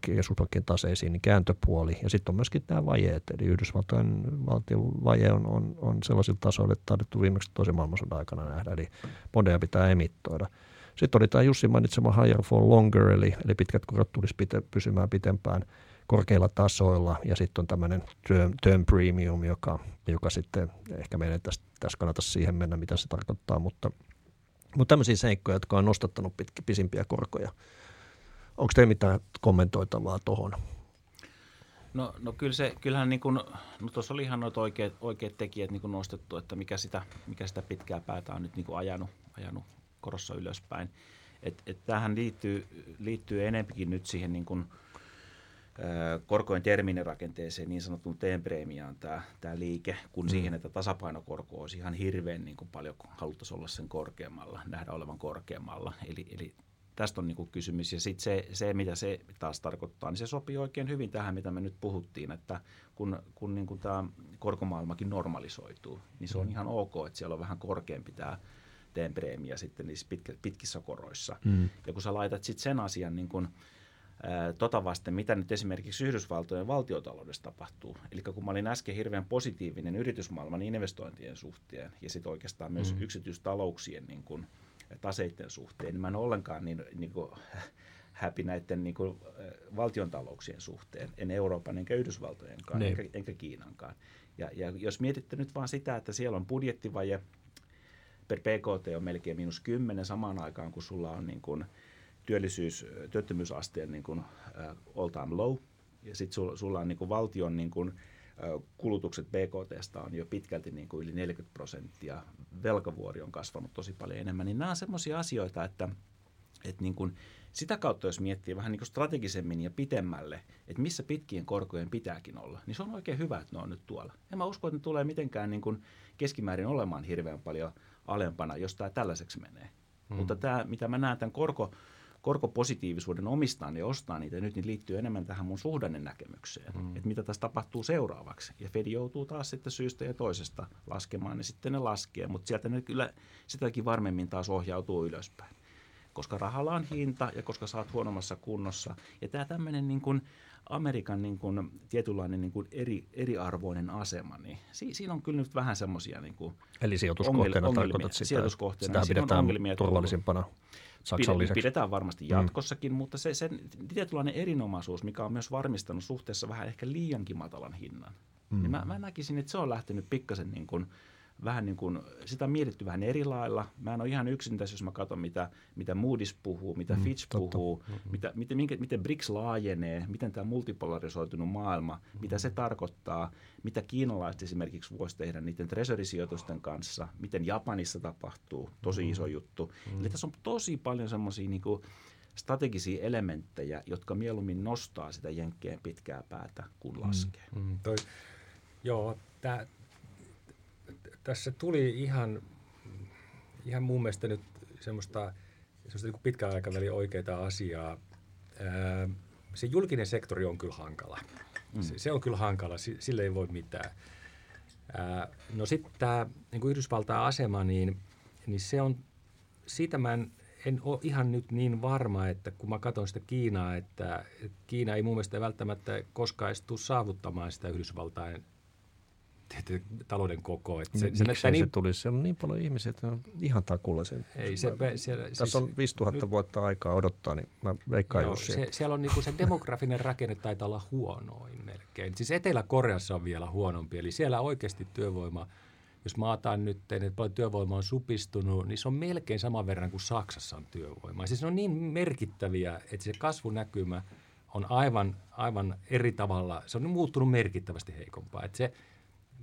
keskuspankkien taseisiin, niin kääntöpuoli. Ja sitten on myöskin nämä vajeet, eli Yhdysvaltojen valtion vaje on, on, on sellaisilla tasoilla, että taidettu viimeksi toisen maailmansodan aikana nähdä, eli bondeja pitää emittoida. Sitten oli tämä Jussi mainitsema higher for longer, eli, eli pitkät korot tulisi pite, pysymään pitempään korkeilla tasoilla. Ja sitten on tämmöinen term, term premium, joka, joka sitten, ehkä meidän tässä, tässä kannata siihen mennä, mitä se tarkoittaa, mutta – mutta tämmöisiä seikkoja, jotka on nostattanut pitki, pisimpiä korkoja. Onko teillä mitään kommentoitavaa tuohon? No, no kyllä se, kyllähän niin kuin, no tuossa oli ihan noita oikeat, oikeat tekijät niin kuin nostettu, että mikä sitä, mikä sitä pitkää päätä on nyt niin kuin ajanut, ajanut korossa ylöspäin. Et, et tämähän liittyy, liittyy enempikin nyt siihen niin kuin – korkojen terminirakenteeseen, niin sanotun T-preemiaan tämä, tämä liike, kun mm. siihen, että tasapainokorko olisi ihan hirveän niin kuin paljon haluttaisiin olla sen korkeammalla, nähdä olevan korkeammalla. Eli, eli tästä on niin kuin kysymys. Ja sitten se, se, mitä se taas tarkoittaa, niin se sopii oikein hyvin tähän, mitä me nyt puhuttiin, että kun, kun niin kuin tämä korkomaailmakin normalisoituu, niin se on mm. ihan ok, että siellä on vähän korkeampi tämä T-preemia sitten niissä pitkä, pitkissä koroissa. Mm. Ja kun sä laitat sitten sen asian niin kuin – tota vasten, mitä nyt esimerkiksi Yhdysvaltojen valtiotaloudessa tapahtuu. Eli kun mä olin äsken hirveän positiivinen yritysmaailman investointien suhteen ja sitten oikeastaan myös mm. yksityistalouksien niin kun, taseiden suhteen, niin mä en ollenkaan niin, niin kuin, <laughs> happy näiden niin kuin, valtiontalouksien suhteen, en Euroopan enkä Yhdysvaltojenkaan, niin. enkä, enkä Kiinankaan. Ja, ja jos mietitte nyt vaan sitä, että siellä on budjettivaje, per PKT on melkein miinus 10 samaan aikaan, kun sulla on niin kuin, työllisyys, työttömyysasteen niin kuin, all time low, ja sitten sulla, sulla on niin kuin valtion niin kuin, kulutukset BKTstä on jo pitkälti niin kuin yli 40 prosenttia, velkavuori on kasvanut tosi paljon enemmän, niin nämä on sellaisia asioita, että, että niin kuin, sitä kautta, jos miettii vähän niin kuin strategisemmin ja pitemmälle, että missä pitkien korkojen pitääkin olla, niin se on oikein hyvä, että ne on nyt tuolla. En mä usko, että ne tulee mitenkään niin kuin keskimäärin olemaan hirveän paljon alempana, jos tämä tällaiseksi menee. Mm. Mutta tämä, mitä mä näen tämän korko, korkopositiivisuuden omistaa ja ostaa niitä, nyt niin liittyy enemmän tähän mun näkemykseen, mm. että mitä tässä tapahtuu seuraavaksi. Ja Fed joutuu taas sitten syystä ja toisesta laskemaan, niin sitten ne laskee, mutta sieltä ne kyllä sitäkin varmemmin taas ohjautuu ylöspäin. Koska rahalla on hinta ja koska saat huonommassa kunnossa. Ja tämä tämmöinen niin kuin Amerikan niin kuin, tietynlainen niin kuin eri, eriarvoinen asema, niin si, siinä on kyllä nyt vähän semmoisia niin kuin Eli sijoituskohteena ongelmia, tarkoitat sitä, sijoituskohteena. sitä pidetään turvallisimpana. Saksan lisäksi. Pidetään varmasti mm. jatkossakin, mm. mutta se, sen tietynlainen erinomaisuus, mikä on myös varmistanut suhteessa vähän ehkä liiankin matalan hinnan, mm. niin mä, mä näkisin, että se on lähtenyt pikkasen niin kuin – vähän niin kuin, sitä on mietitty vähän eri lailla. Mä en ole ihan yksin tässä, jos mä katson, mitä, mitä Moody's puhuu, mitä mm, Fitch totta. puhuu, mm-hmm. mitä, miten, miten, miten BRICS laajenee, miten tämä multipolarisoitunut maailma, mm-hmm. mitä se tarkoittaa, mitä kiinalaiset esimerkiksi voisi tehdä niiden treasury-sijoitusten kanssa, miten Japanissa tapahtuu, tosi iso mm-hmm. juttu. Mm-hmm. Eli tässä on tosi paljon semmoisia niin strategisia elementtejä, jotka mieluummin nostaa sitä jenkkeen pitkää päätä kuin laskee. Mm, mm, toi, joo, tämä tässä tuli ihan, ihan mun mielestä nyt semmoista, semmoista niin pitkän aikavälin oikeaa asiaa. se julkinen sektori on kyllä hankala. Mm. Se, se on kyllä hankala, sille ei voi mitään. no sitten tämä niin Yhdysvaltain asema, niin, niin se on, siitä mä en, en ole ihan nyt niin varma, että kun mä katson sitä Kiinaa, että, että Kiina ei mun mielestä välttämättä koskaan edes tule saavuttamaan sitä Yhdysvaltain talouden koko. Että se, se, se, niin... se tulisi? Siellä on niin paljon ihmisiä, että on ihan takulla sen. Ei, se, mä, siellä, tässä siis, on 5000 nyt, vuotta aikaa odottaa, niin mä veikkaan joo, se, Siellä on niinku se demografinen rakenne taitaa olla huonoin melkein. Siis Etelä-Koreassa on vielä huonompi, eli siellä oikeasti työvoima – jos mä otan nyt, että paljon työvoima on supistunut, niin se on melkein saman verran kuin Saksassa on työvoimaa. Siis ne on niin merkittäviä, että se kasvunäkymä on aivan, aivan eri tavalla, se on muuttunut merkittävästi heikompaa. Että se,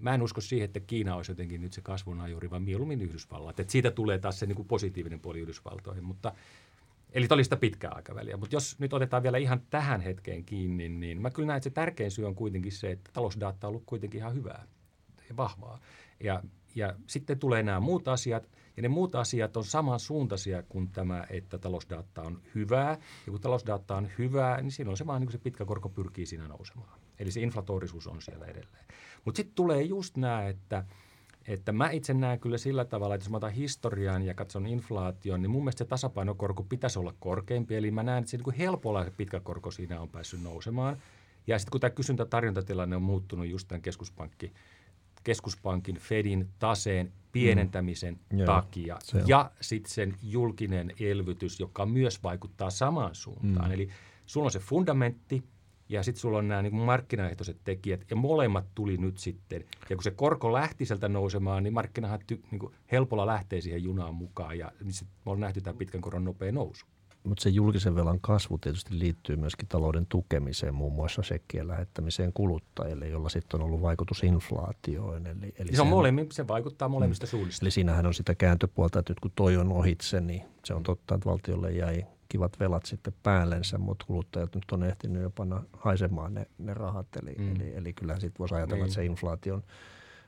mä en usko siihen, että Kiina olisi jotenkin nyt se kasvun ajuri, vaan mieluummin Yhdysvallat. Että siitä tulee taas se niin kuin positiivinen puoli Yhdysvaltoihin, mutta Eli oli sitä pitkää aikaväliä. Mutta jos nyt otetaan vielä ihan tähän hetkeen kiinni, niin mä kyllä näen, että se tärkein syy on kuitenkin se, että talousdata on ollut kuitenkin ihan hyvää ja vahvaa. Ja, ja sitten tulee nämä muut asiat, ja ne muut asiat on samansuuntaisia kuin tämä, että talousdata on hyvää. Ja kun talousdata on hyvää, niin silloin se vaan niin se pitkä korko pyrkii siinä nousemaan. Eli se inflatorisuus on siellä edelleen. Mutta sitten tulee just nämä, että, että mä itse näen kyllä sillä tavalla, että jos mä otan historian ja katson inflaation, niin mun mielestä se tasapainokorko pitäisi olla korkeampi. Eli mä näen, että se niin helpolla se pitkä korko siinä on päässyt nousemaan. Ja sitten kun tämä kysyntä-tarjontatilanne on muuttunut just tämän keskuspankki keskuspankin Fedin taseen pienentämisen mm. takia Joo, ja sitten sen julkinen elvytys, joka myös vaikuttaa samaan suuntaan. Mm. Eli sulla on se fundamentti ja sitten sulla on nämä niin markkinaehtoiset tekijät ja molemmat tuli nyt sitten. Ja kun se korko lähti sieltä nousemaan, niin markkinahan ty, niin helpolla lähtee siihen junaan mukaan ja niin me ollaan nähty tämä pitkän koron nopea nousu. Mutta se julkisen velan kasvu tietysti liittyy myöskin talouden tukemiseen, muun muassa sekkien lähettämiseen kuluttajille, jolla sitten on ollut vaikutus inflaatioon. Eli, eli se, on molemmin, se vaikuttaa molemmista mm, suunnista. Eli siinähän on sitä kääntöpuolta, että nyt kun toi on ohitse, niin se on totta, että valtiolle jäi kivat velat sitten päällensä, mutta kuluttajat nyt on ehtinyt jo panna haisemaan ne, ne rahat. Eli, mm. eli, eli kyllähän sitten voisi ajatella, niin. että se inflaation –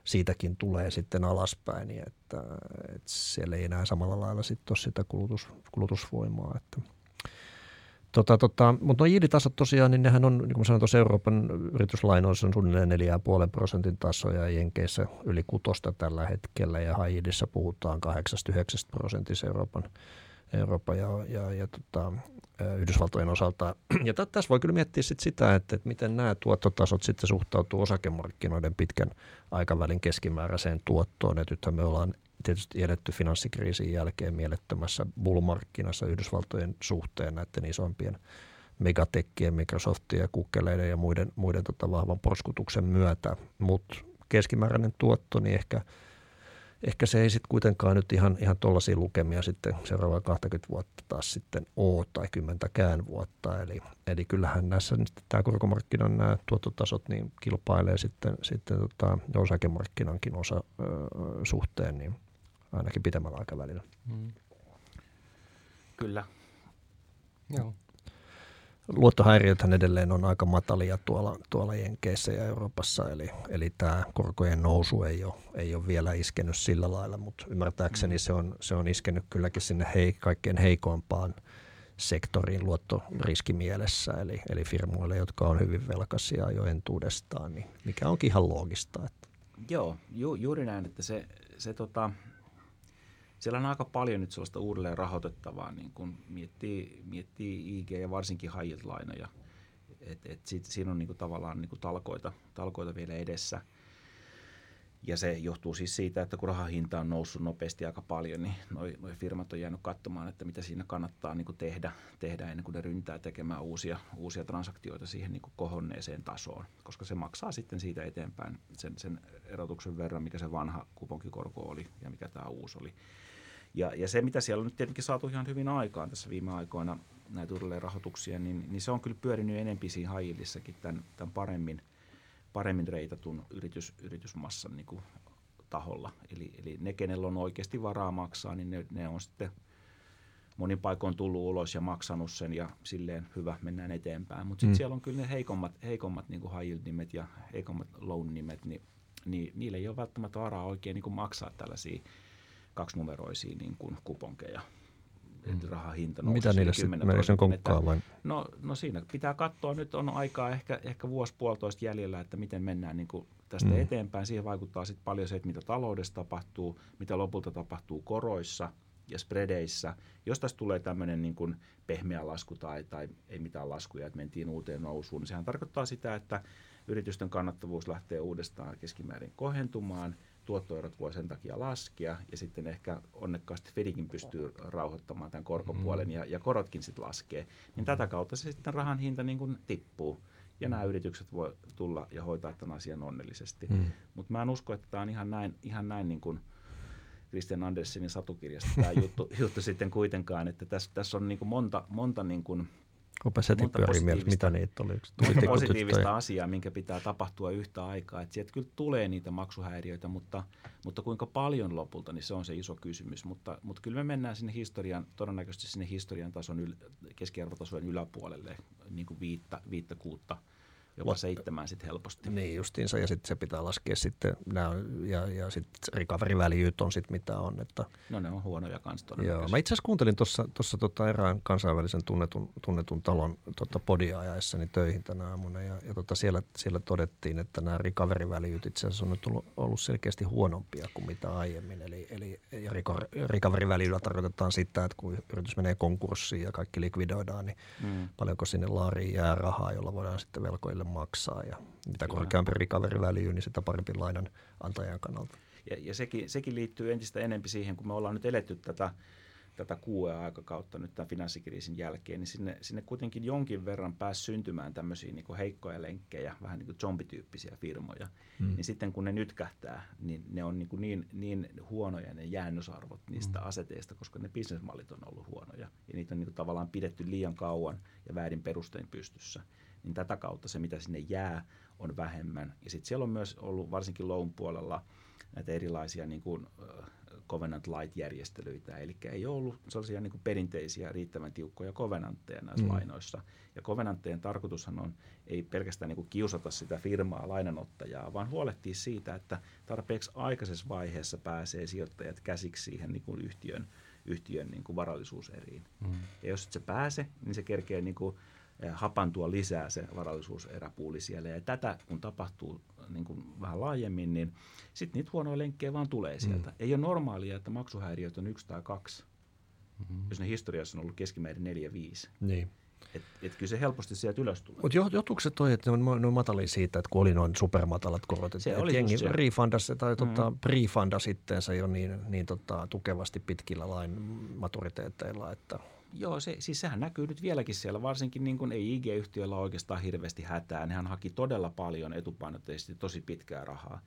siitäkin tulee sitten alaspäin, niin että, että siellä ei enää samalla lailla sitten ole sitä kulutus, kulutusvoimaa. Että. Tota, tota, mutta nuo yielditasot tosiaan, niin nehän on, niin kuin sanoin tuossa Euroopan yrityslainoissa on suunnilleen 4,5 prosentin tasoja ja Jenkeissä yli kutosta tällä hetkellä ja high puhutaan 8-9 prosentissa Euroopan Eurooppa ja, ja, ja tota, Yhdysvaltojen osalta. <clears throat> Ja tässä voi kyllä miettiä sit sitä, että, että miten nämä tuottotasot sitten suhtautuu osakemarkkinoiden pitkän aikavälin keskimääräiseen tuottoon. Et nythän me ollaan tietysti eletty finanssikriisin jälkeen mielettömässä bullmarkkinassa Yhdysvaltojen suhteen näiden isompien megatekkien, Microsoftien ja kukkeleiden ja muiden, muiden tota vahvan porskutuksen myötä. Mutta keskimääräinen tuotto, niin ehkä – ehkä se ei sitten kuitenkaan nyt ihan, ihan tuollaisia lukemia sitten seuraavaa 20 vuotta taas sitten ole tai kymmentäkään vuotta. Eli, eli kyllähän näissä nyt tämä korkomarkkinan nämä tuottotasot niin kilpailee sitten, sitten tota, osakemarkkinankin osa ö, suhteen niin ainakin pitemmällä aikavälillä. Mm. Kyllä. Joo luottohäiriöthän edelleen on aika matalia tuolla, tuolla Jenkeissä ja Euroopassa, eli, eli tämä korkojen nousu ei ole, ei ole vielä iskenyt sillä lailla, mutta ymmärtääkseni mm. se on, se on iskenyt kylläkin sinne hei, kaikkein heikoimpaan sektoriin luottoriskimielessä, eli, eli firmoille, jotka on hyvin velkaisia jo entuudestaan, niin mikä onkin ihan loogista. Että. Joo, ju, juuri näin, että se, se tota, siellä on aika paljon nyt sellaista uudelleen rahoitettavaa, niin kun miettii, miettii IG ja varsinkin high lainoja. Siinä on niin kuin tavallaan niin kuin talkoita, talkoita vielä edessä. Ja se johtuu siis siitä, että kun rahahinta on noussut nopeasti aika paljon, niin noi, noi firmat on jäänyt katsomaan, että mitä siinä kannattaa niin kuin tehdä, tehdä ennen kuin ne ryntää tekemään uusia, uusia transaktioita siihen niin kuin kohonneeseen tasoon, koska se maksaa sitten siitä eteenpäin sen, sen erotuksen verran, mikä se vanha kuponkikorko oli ja mikä tämä uusi oli. Ja, ja se, mitä siellä on nyt tietenkin saatu ihan hyvin aikaan tässä viime aikoina, näitä uudelleen rahoituksia, niin, niin se on kyllä pyörinyt enempi siinä hajillissakin tämän, tämän paremmin, paremmin reitatun yritys, yritysmassan niin kuin taholla. Eli, eli ne, kenellä on oikeasti varaa maksaa, niin ne, ne on sitten monin paikoin tullut ulos ja maksanut sen ja silleen hyvä, mennään eteenpäin. Mutta sitten mm. siellä on kyllä ne heikommat, heikommat niin kuin high nimet ja heikommat loan-nimet, niin, niin niille ei ole välttämättä varaa oikein niin kuin maksaa tällaisia – kaksinumeroisia niin kuin kuponkeja. Mm. rahahinta Mitä niille sitten menee sen konkkaan vai? No, no siinä pitää katsoa, nyt on aikaa ehkä, ehkä vuosi puolitoista jäljellä, että miten mennään niin kuin tästä mm. eteenpäin. Siihen vaikuttaa sitten paljon se, että mitä taloudessa tapahtuu, mitä lopulta tapahtuu koroissa ja spreadeissä. Jos tässä tulee tämmöinen niin kuin pehmeä lasku tai, tai ei mitään laskuja, että mentiin uuteen nousuun, niin sehän tarkoittaa sitä, että yritysten kannattavuus lähtee uudestaan keskimäärin kohentumaan, tuottoerot voi sen takia laskea ja sitten ehkä onnekkaasti Fedikin pystyy rauhoittamaan tämän korkopuolen mm. ja, ja korotkin sitten laskee, niin tätä kautta se sitten rahan hinta niin kuin tippuu ja nämä yritykset voi tulla ja hoitaa tämän asian onnellisesti. Mm. Mutta mä en usko, että tämä on ihan näin, ihan näin niin kuin Christian Andersenin satukirjasta tämä juttu, <laughs> juttu sitten kuitenkaan, että tässä, tässä on niin kuin monta, monta niin kuin Rupesi heti pyöriin mielessä, mitä niitä oli. Monta positiivista asiaa, minkä pitää tapahtua yhtä aikaa. Että sieltä kyllä tulee niitä maksuhäiriöitä, mutta, mutta kuinka paljon lopulta, niin se on se iso kysymys. Mutta, mutta kyllä me mennään sinne historian, todennäköisesti sinne historian tason, yl, keskiarvotasojen yläpuolelle, niin kuin viittä, viittä kuutta – jopa seitsemään sitten helposti. Niin justiinsa, ja sitten se pitää laskea sitten, nää, ja, ja sitten recovery väljyyt on sitten mitä on. Että, no ne on huonoja kanssa Joo, mä itse asiassa kuuntelin tuossa tota erään kansainvälisen tunnetun, tunnetun talon tota podia ajaessani töihin tänä aamuna, ja, ja tota siellä, siellä todettiin, että nämä recovery väljyyt itse asiassa on nyt ollut, ollut selkeästi huonompia kuin mitä aiemmin. Eli, eli ja recovery väljyydellä tarkoitetaan sitä, että kun yritys menee konkurssiin ja kaikki likvidoidaan, niin mm. paljonko sinne laariin jää rahaa, jolla voidaan sitten velkoille maksaa ja mitä Kyllä. korkeampi recovery value, niin sitä parempi lainan antajan kannalta. Ja, ja sekin, sekin liittyy entistä enemmän siihen, kun me ollaan nyt eletty tätä, tätä QE-aikakautta nyt tämän finanssikriisin jälkeen, niin sinne, sinne kuitenkin jonkin verran pääsi syntymään tämmöisiä niin heikkoja lenkkejä, vähän niin kuin zombityyppisiä firmoja. Mm. Niin sitten kun ne nytkähtää, niin ne on niin, niin, niin huonoja ne jäännösarvot niistä mm. aseteista, koska ne bisnesmallit on ollut huonoja. Ja niitä on niin kuin tavallaan pidetty liian kauan ja väärin perustein pystyssä niin tätä kautta se, mitä sinne jää, on vähemmän. Ja sitten siellä on myös ollut varsinkin loan puolella näitä erilaisia niin kuin, Covenant Light-järjestelyitä, eli ei ole ollut sellaisia niin kuin perinteisiä riittävän tiukkoja kovenantteja näissä mm. lainoissa. Ja kovenantteen tarkoitushan on ei pelkästään niin kuin kiusata sitä firmaa, lainanottajaa, vaan huolehtia siitä, että tarpeeksi aikaisessa vaiheessa pääsee sijoittajat käsiksi siihen niin kuin yhtiön, yhtiön niin kuin varallisuuseriin. Mm. Ja jos et se pääse, niin se kerkee niin kuin hapantua lisää se varallisuuseräpuuli siellä. Ja tätä kun tapahtuu niin kuin vähän laajemmin, niin sitten niitä huonoja lenkkejä vaan tulee sieltä. Mm. Ei ole normaalia, että maksuhäiriöt on yksi tai kaksi, mm-hmm. jos ne historiassa on ollut keskimäärin neljä, viisi. Niin. Et, et kyllä se helposti sieltä ylös tulee. Mutta johtuuko se toi, että ne on, ne on matalia siitä, että kun oli noin supermatalat korot, että et jengi refundasi tai mm-hmm. tota, prefundasi itteensä jo niin, niin tota, tukevasti pitkillä lain maturiteeteilla, että – Joo, se, siis sehän näkyy nyt vieläkin siellä, varsinkin niin kuin ei IG-yhtiöllä oikeastaan hirveästi hätää. Nehän haki todella paljon etupainotteisesti tosi pitkää rahaa.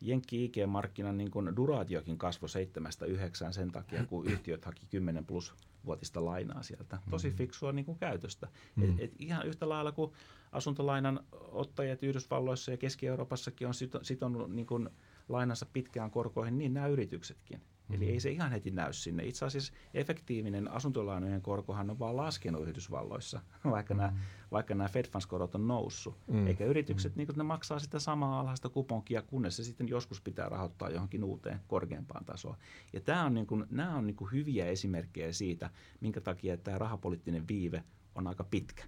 Jenkki IG-markkinan niin kuin duraatiokin kasvoi seitsemästä yhdeksään sen takia, kun <clears throat> yhtiöt haki 10 plus vuotista lainaa sieltä. Tosi mm-hmm. fiksua niin kuin käytöstä. Mm. Et, et ihan yhtä lailla kuin asuntolainan ottajat Yhdysvalloissa ja Keski-Euroopassakin on sitonut niin kuin lainansa pitkään korkoihin, niin nämä yrityksetkin. Eli mm-hmm. ei se ihan heti näy sinne. Itse asiassa efektiivinen asuntolainojen korkohan on vaan laskenut Yhdysvalloissa, <laughs> vaikka, mm. nämä, vaikka nämä Fed Funds-korot on noussut. Mm. Eikä yritykset, mm. niin ne maksaa sitä samaa alhaista kuponkia, kunnes se sitten joskus pitää rahoittaa johonkin uuteen korkeampaan tasoon. Ja tämä on, niin kuin, nämä on niin kuin hyviä esimerkkejä siitä, minkä takia tämä rahapoliittinen viive on aika pitkä,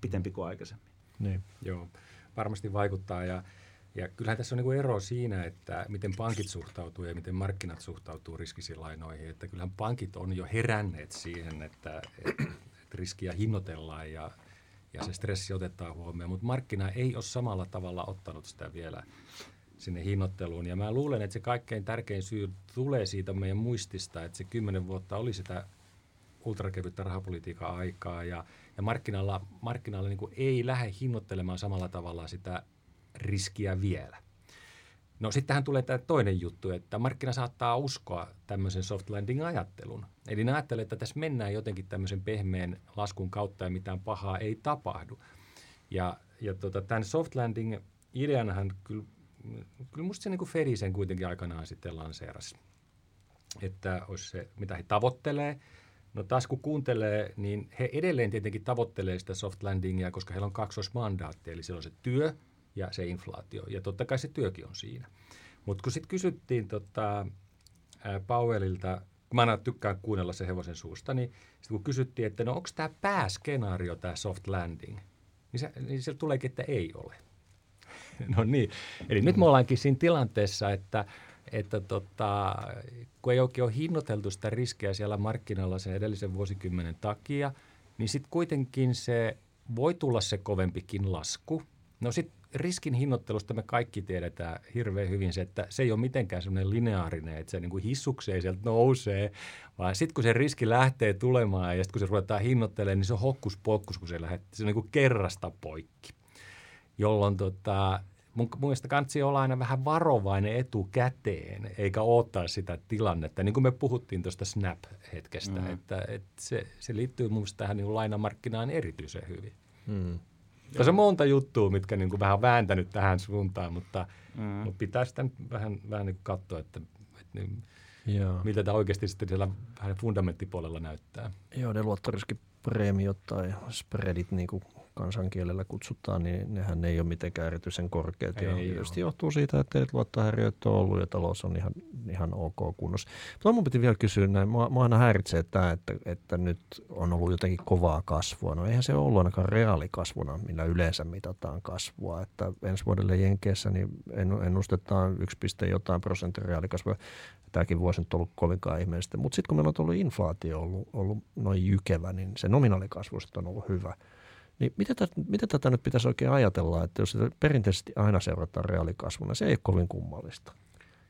pitempi kuin aikaisemmin. Niin. Joo, varmasti vaikuttaa ja ja kyllähän tässä on niin ero siinä, että miten pankit suhtautuu ja miten markkinat suhtautuu riskisiin lainoihin. Että kyllähän pankit on jo heränneet siihen, että, että riskiä hinnoitellaan ja, ja se stressi otetaan huomioon. Mutta markkina ei ole samalla tavalla ottanut sitä vielä sinne hinnoitteluun. Ja mä luulen, että se kaikkein tärkein syy tulee siitä meidän muistista, että se kymmenen vuotta oli sitä ultrakevyttä rahapolitiikan aikaa ja, ja markkinalla, markkinalla niin ei lähde hinnoittelemaan samalla tavalla sitä riskiä vielä. No sittenhän tulee tämä toinen juttu, että markkina saattaa uskoa tämmöisen soft landing ajattelun. Eli ne ajattelee, että tässä mennään jotenkin tämmöisen pehmeän laskun kautta ja mitään pahaa ei tapahdu. Ja, ja tota, tämän soft landing ideanahan kyllä, kyllä musta se niin kuin Fedi sen kuitenkin aikanaan sitten lanseerasi. Että olisi se, mitä he tavoittelee. No taas kun kuuntelee, niin he edelleen tietenkin tavoittelee sitä soft landingia, koska heillä on kaksoismandaatti. Eli siellä on se työ, ja se inflaatio. Ja totta kai se työkin on siinä. Mutta kun sitten kysyttiin tota, Powellilta, mä aina tykkään kuunnella se hevosen suusta, niin sit kun kysyttiin, että no onko tämä pääskenaario, tämä soft landing, niin, se, niin sieltä tuleekin, että ei ole. <laughs> no niin, eli nyt me ollaankin siinä tilanteessa, että, että tota, kun ei oikein ole hinnoiteltu sitä riskiä siellä markkinalla sen edellisen vuosikymmenen takia, niin sitten kuitenkin se voi tulla se kovempikin lasku – No sitten riskin hinnoittelusta me kaikki tiedetään hirveän hyvin se, että se ei ole mitenkään semmoinen lineaarinen, että se niin kuin hissukseen sieltä nousee, vaan sitten kun se riski lähtee tulemaan ja sitten kun se ruvetaan hinnoittelemaan, niin se on hokkus pokkus, kun se lähtee, se on niin kuin kerrasta poikki. Jolloin tota, mun, mun mielestä kannattaa olla aina vähän varovainen etukäteen, eikä odottaa sitä tilannetta. Niin kuin me puhuttiin tuosta Snap-hetkestä, mm. että, että se, se liittyy mun mielestä tähän niin lainamarkkinaan erityisen hyvin. Mm. Tässä on monta juttua, mitkä niin kuin vähän vääntänyt tähän suuntaan, mutta, mm. mutta pitää sitä vähän, vähän niin katsoa, että, että niin, Joo. miltä tämä oikeasti sitten siellä vähän fundamenttipuolella näyttää. Joo, ne luottoriskipreemiot tai spreadit, niin kuin kansankielellä kutsutaan, niin nehän ei ole mitenkään erityisen korkeat. Ei ja tietysti johtuu siitä, että teidät luottohäiriöt on ollut ja talous on ihan, ihan ok kunnossa. Mutta mun piti vielä kysyä näin. Mua, mua aina häiritsee tämä, että, että nyt on ollut jotenkin kovaa kasvua. No eihän se ollut ainakaan reaalikasvuna, millä yleensä mitataan kasvua. Että ensi vuodelle Jenkeissä niin ennustetaan 1, jotain prosentin reaalikasvua. Tämäkin vuosi nyt ollut kovinkaan ihmeellistä. Mutta sitten kun meillä on tullut inflaatio ollut, ollut noin jykevä, niin se nominaalikasvu on ollut hyvä – niin mitä, tätä, mitä tätä nyt pitäisi oikein ajatella, että jos sitä perinteisesti aina seurataan reaalikasvuna, se ei ole kovin kummallista.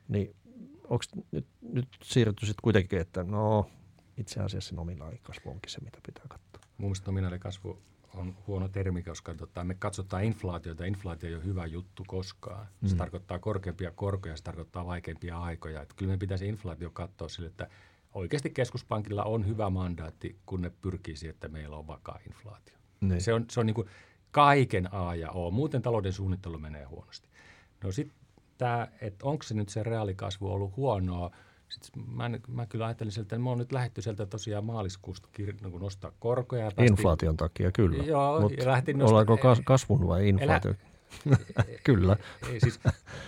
Niin onko nyt, nyt siirrytty sitten kuitenkin, että no itse asiassa nominaalikasvu onkin se, mitä pitää katsoa? Mun mielestä nominaalikasvu on huono termi, koska tota, me katsotaan inflaatiota. Inflaatio ei ole hyvä juttu koskaan. Se mm. tarkoittaa korkeampia korkoja, se tarkoittaa vaikeampia aikoja. Et kyllä me pitäisi inflaatio katsoa sille, että oikeasti keskuspankilla on hyvä mandaatti, kun ne pyrkii siihen, että meillä on vakaa inflaatio. Niin. Se on, se on niin kuin kaiken A ja O. Muuten talouden suunnittelu menee huonosti. No sitten tämä, että onko se nyt se reaalikasvu ollut huonoa, sitten mä, mä kyllä ajattelin sieltä, että me on nyt lähdetty sieltä tosiaan maaliskuusta kir- niin nostaa korkoja. Päästiin, Inflaation takia, kyllä. Joo, Mut ja nostaa, ollaanko kas- kasvun vai inflaatio? Elä, <laughs> kyllä. Ei, siis,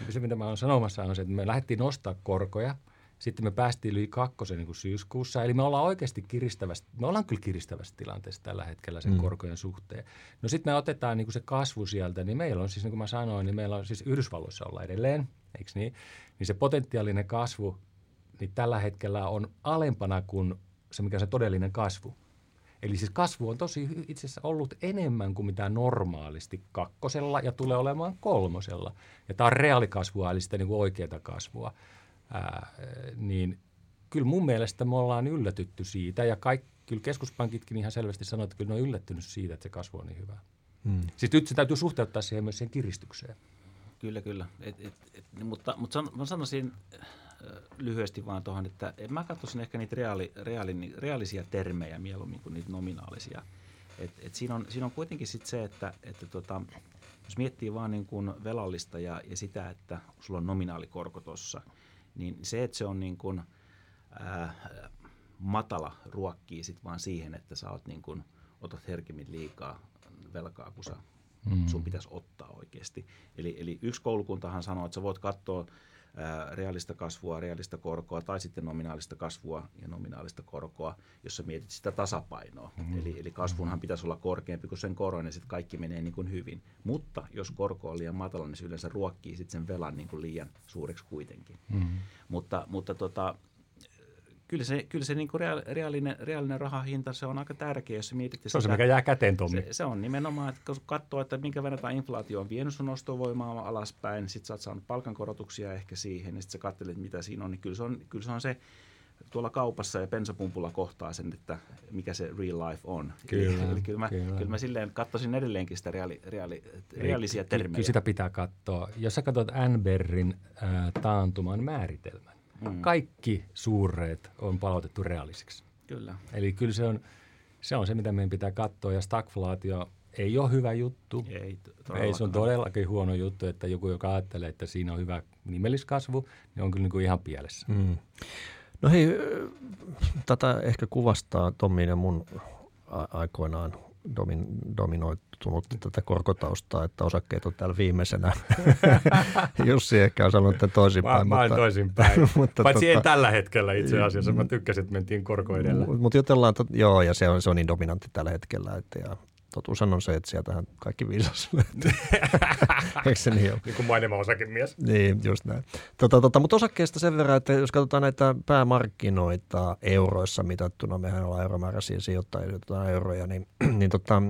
se, mitä mä olen sanomassa, on se, että me lähdettiin nostaa korkoja – sitten me päästiin yli kakkosen niin kuin syyskuussa, eli me ollaan oikeasti kiristävässä, me ollaan kyllä kiristävässä tilanteessa tällä hetkellä sen mm. korkojen suhteen. No sitten me otetaan niin kuin se kasvu sieltä, niin meillä on siis, niin kuin mä sanoin, niin meillä on siis Yhdysvalloissa olla edelleen, eikö niin? Niin se potentiaalinen kasvu, niin tällä hetkellä on alempana kuin se, mikä on se todellinen kasvu. Eli siis kasvu on tosi itse asiassa ollut enemmän kuin mitä normaalisti kakkosella ja tulee olemaan kolmosella. Ja tämä on reaalikasvua, eli sitä niin kuin oikeaa kasvua ää, niin kyllä mun mielestä me ollaan yllätytty siitä ja kaikki, kyllä keskuspankitkin ihan selvästi sanoo, että kyllä ne on yllättynyt siitä, että se kasvu on niin hyvä. Hmm. Siis nyt se täytyy suhteuttaa siihen myös siihen kiristykseen. Kyllä, kyllä. Et, et, et, mutta mutta san, mä sanoisin lyhyesti vaan tuohon, että mä katsoisin ehkä niitä reaali, reaali, reaalisia termejä mieluummin kuin niitä nominaalisia. Et, et siinä, on, siinä on kuitenkin sit se, että, että tota, jos miettii vaan niin kuin velallista ja, ja sitä, että sulla on nominaalikorko tuossa – niin se, että se on niin kuin, ää, matala ruokkii sit vaan siihen, että sä oot niin kuin, otat herkemmin liikaa velkaa, kun sä, mm. sun pitäisi ottaa oikeasti. Eli, eli yksi koulukuntahan sanoo, että sä voit katsoa reaalista kasvua, reaalista korkoa tai sitten nominaalista kasvua ja nominaalista korkoa, jos sä mietit sitä tasapainoa. Mm-hmm. Eli, eli kasvunhan mm-hmm. pitäisi olla korkeampi kuin sen koron ja sitten kaikki menee niin kuin hyvin. Mutta jos korko on liian matala, niin se yleensä ruokkii sitten sen velan niin kuin liian suureksi kuitenkin. Mm-hmm. Mutta, mutta tota, kyllä se, kyllä se niin kuin reaalinen, reaalinen rahahinta, se on aika tärkeä, jos mietit. Se on se, mikä jää käteen, Tommi. Se, se, on nimenomaan, että kun katsoo, että minkä verran tämä inflaatio on vienyt sun ostovoimaa alaspäin, sitten sä oot saanut palkankorotuksia ehkä siihen, ja sitten sä katselet, mitä siinä on, niin kyllä se on, kyllä se, on se tuolla kaupassa ja bensapumpulla kohtaa sen, että mikä se real life on. Kyllä, eli, kyllä, mä, kyllä. kyllä mä silleen katsoisin edelleenkin sitä reaali, reaali, reaalisia termejä. Kyllä sitä pitää katsoa. Jos sä katsot Anberin äh, taantuman määritelmän, Mm. Kaikki suurreet on palautettu reaalisiksi. Kyllä. Eli kyllä se on, se on se, mitä meidän pitää katsoa. Ja stagflaatio ei ole hyvä juttu. Ei, ei se on todellakin huono juttu, että joku, joka ajattelee, että siinä on hyvä nimelliskasvu, niin on kyllä niin kuin ihan pielessä. Mm. No hei, tätä ehkä kuvastaa Tommin ja mun aikoinaan domin, dominoitunut tätä korkotaustaa, että osakkeet on täällä viimeisenä. <laughs> Jussi ehkä on sanonut, että toisinpäin. Mä, mutta, mä toisinpäin. <laughs> mutta Paitsi tota, ei tällä hetkellä itse asiassa. Mä tykkäsin, että mentiin korko edellä. Mutta jutellaan, joo, ja se on, se on niin dominantti tällä hetkellä. Että, ja totuus on se, että sieltähän kaikki viisas löytyy. <laughs> Eikö se niin ole? Niin kuin mainema osakemies. Niin, just näin. Tota, tota, mutta osakkeesta sen verran, että jos katsotaan näitä päämarkkinoita euroissa mitattuna, mehän ollaan euromääräisiä sijoittajia, euroja, niin, <clears throat> niin tota,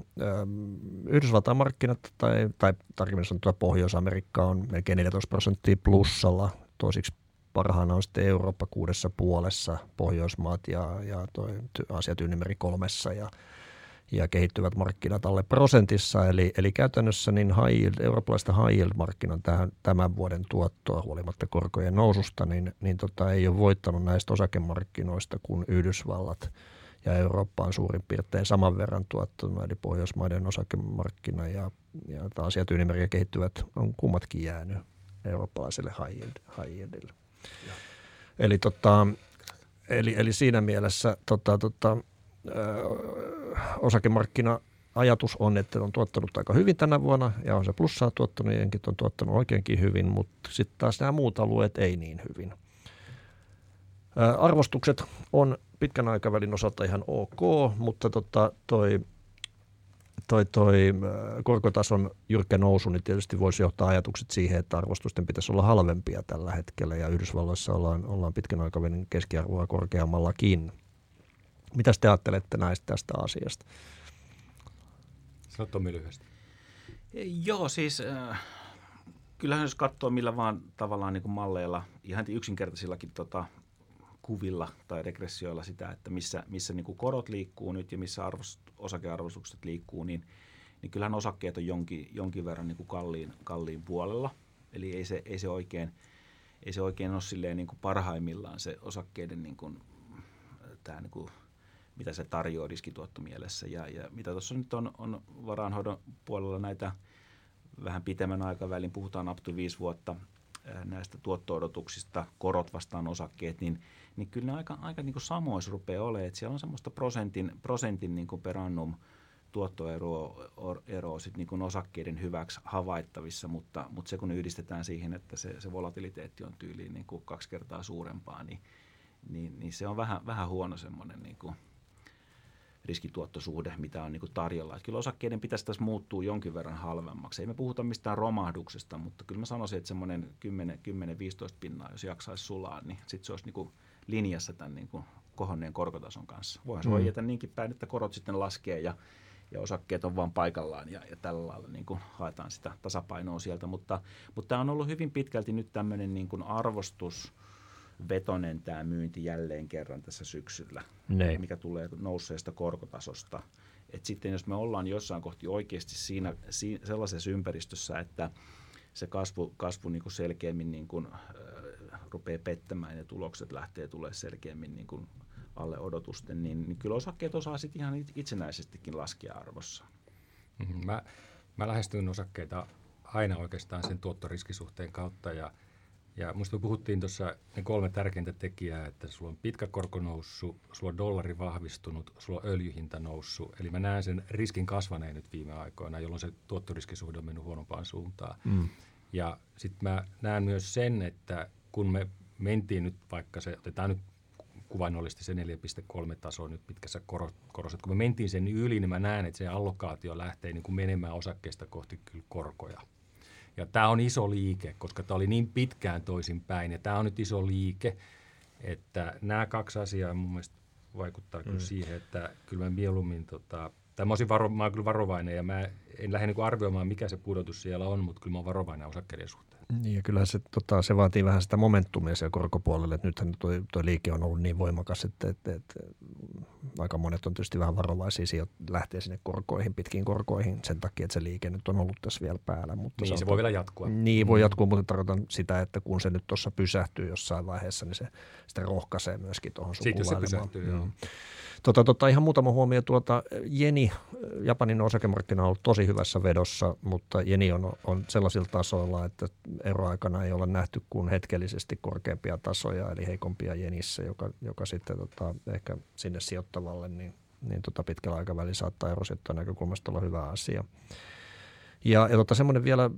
Yhdysvaltain markkinat tai, tai tarkemmin sanottuna Pohjois-Amerikka on melkein 14 prosenttia plussalla, toisiksi parhaana on sitten Eurooppa kuudessa puolessa, Pohjoismaat ja, ja toi Asia Tyynimeri kolmessa ja, ja kehittyvät markkinat alle prosentissa. Eli, eli käytännössä niin high yield, eurooppalaista high yield-markkinan tähän, tämän vuoden tuottoa huolimatta korkojen noususta, niin, niin tota, ei ole voittanut näistä osakemarkkinoista kuin Yhdysvallat ja Eurooppa on suurin piirtein saman verran tuottanut, eli Pohjoismaiden osakemarkkina ja, ja Asia Tyynimeri kehittyvät on kummatkin jäänyt eurooppalaiselle high, yield, high yieldille. Eli, tota, eli, eli siinä mielessä tota, tota, osakemarkkina ajatus on, että on tuottanut aika hyvin tänä vuonna ja on se plussaa tuottanut, jenkit on tuottanut oikeinkin hyvin, mutta sitten taas nämä muut alueet ei niin hyvin. Arvostukset on pitkän aikavälin osalta ihan ok, mutta tota, toi toi, toi korkotason jyrkkä nousu niin tietysti voisi johtaa ajatukset siihen, että arvostusten pitäisi olla halvempia tällä hetkellä ja Yhdysvalloissa ollaan, ollaan pitkän aikavälin keskiarvoa korkeammallakin. Mitä te ajattelette näistä tästä asiasta? Sano Tomi lyhyesti. Joo, siis äh, kyllähän jos katsoo millä vaan tavallaan niin kuin malleilla, ihan yksinkertaisillakin tota, kuvilla tai regressioilla sitä, että missä, missä niin kuin korot liikkuu nyt ja missä arvos, osakearvostukset liikkuu, niin, niin kyllähän osakkeet on jonkin, jonkin verran niin kuin kalliin, kalliin puolella. Eli ei se, ei se oikein, ei se oikein ole silleen niin kuin parhaimmillaan se osakkeiden niin kuin, tämä niin kuin, mitä se tarjoaa riskituottomielessä. Ja, ja mitä tuossa nyt on, on varaanhoidon puolella näitä vähän pitemmän aikavälin, puhutaan up to viisi vuotta näistä tuotto-odotuksista, korot vastaan osakkeet, niin – niin kyllä ne aika, aika niin kuin samoissa rupeaa olemaan. Että siellä on semmoista prosentin, prosentin niin kuin per annum tuottoeroa eroa sit niin kuin osakkeiden hyväksi havaittavissa, mutta, mutta se kun yhdistetään siihen, että se, se volatiliteetti on tyyliin niin kuin kaksi kertaa suurempaa, niin, niin, niin se on vähän, vähän huono semmoinen niin kuin riskituottosuhde, mitä on niin kuin tarjolla. Että kyllä osakkeiden pitäisi tässä muuttua jonkin verran halvemmaksi. Ei me puhuta mistään romahduksesta, mutta kyllä mä sanoisin, että semmoinen 10-15 pinnaa, jos jaksaisi sulaa, niin sitten se olisi niin kuin linjassa tämän niin kuin kohonneen korkotason kanssa. Voihan se mm. voi jätä niinkin päin, että korot sitten laskee ja, ja osakkeet on vaan paikallaan ja, ja tällä lailla niin kuin haetaan sitä tasapainoa sieltä. Mutta, mutta tämä on ollut hyvin pitkälti nyt tämmöinen niin kuin arvostus, vetonen tämä myynti jälleen kerran tässä syksyllä, ne. mikä tulee nousseesta korkotasosta. Et sitten jos me ollaan jossain kohti oikeasti siinä, siinä sellaisessa ympäristössä, että se kasvu, kasvu niin kuin selkeämmin niin kuin, rupeaa pettämään ja tulokset lähtee tulee selkeämmin niin kuin alle odotusten, niin, niin kyllä osakkeet osaa sitten ihan itsenäisestikin laskea arvossa. Mm-hmm. Mä, mä lähestyn osakkeita aina oikeastaan sen tuottoriskisuhteen kautta ja, ja musta me puhuttiin tuossa ne kolme tärkeintä tekijää, että sulla on pitkä korko noussut, sulla on dollari vahvistunut, sulla on öljyhinta noussut. Eli mä näen sen riskin kasvaneen nyt viime aikoina, jolloin se tuottoriskisuhde on mennyt huonompaan suuntaan. Mm. Ja sitten mä näen myös sen, että kun me mentiin nyt vaikka se, otetaan nyt kuvainnollisesti se 4,3 taso nyt pitkässä korossa. Kun me mentiin sen yli, niin mä näen, että se allokaatio lähtee niin kuin menemään osakkeesta kohti kyllä korkoja. Ja tämä on iso liike, koska tämä oli niin pitkään toisinpäin. Ja tämä on nyt iso liike, että nämä kaksi asiaa mun mielestä vaikuttaa mm. kyllä siihen, että kyllä mä mieluummin, tota, tai mä, varo, mä olen kyllä varovainen ja mä en lähde niin arvioimaan, mikä se pudotus siellä on, mutta kyllä mä olen varovainen osakkeiden suhteen. Niin ja kyllä se, tota, se vaatii vähän sitä momentumia siellä korkopuolelle. Että nythän tuo, tuo liike on ollut niin voimakas, että, että, että aika monet on tietysti vähän varovaisia sijo- lähteä sinne korkoihin, pitkiin korkoihin sen takia, että se liike nyt on ollut tässä vielä päällä. Mutta niin, se, se voi vielä jatkua. Niin, voi mm. jatkua, mutta tarkoitan sitä, että kun se nyt tuossa pysähtyy jossain vaiheessa, niin se sitä rohkaisee myöskin tuohon Sitten se pysähtyy, mm. joo. Tota, tota, ihan muutama huomio. Tuota, Jeni, Japanin osakemarkkina on ollut tosi hyvässä vedossa, mutta Jeni on, on sellaisilla tasoilla, että eroaikana ei ole nähty kuin hetkellisesti korkeampia tasoja, eli heikompia Jenissä, joka, joka sitten tota, ehkä sinne sijoittavalle, niin, niin tota pitkällä aikavälillä saattaa erosijoittajan näkökulmasta olla hyvä asia. Ja, ja tota, semmoinen vielä,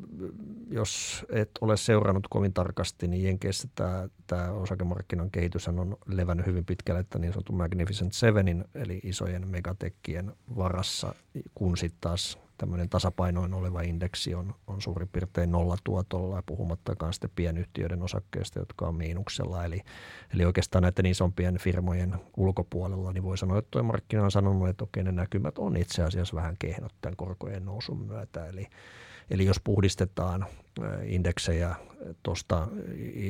jos et ole seurannut kovin tarkasti, niin Jenkeissä tämä, tämä osakemarkkinan kehitys on levännyt hyvin pitkälle, että niin sanottu Magnificent Sevenin, eli isojen megatekkien varassa, kun sitten taas tämmöinen tasapainoin oleva indeksi on, on suurin piirtein nollatuotolla puhumattakaan sitten pienyhtiöiden osakkeista, jotka on miinuksella. Eli, eli oikeastaan näiden isompien firmojen ulkopuolella, niin voi sanoa, että tuo markkina on sanonut, että okei ne näkymät on itse asiassa vähän kehnot tämän korkojen nousun myötä. Eli, Eli jos puhdistetaan indeksejä tuosta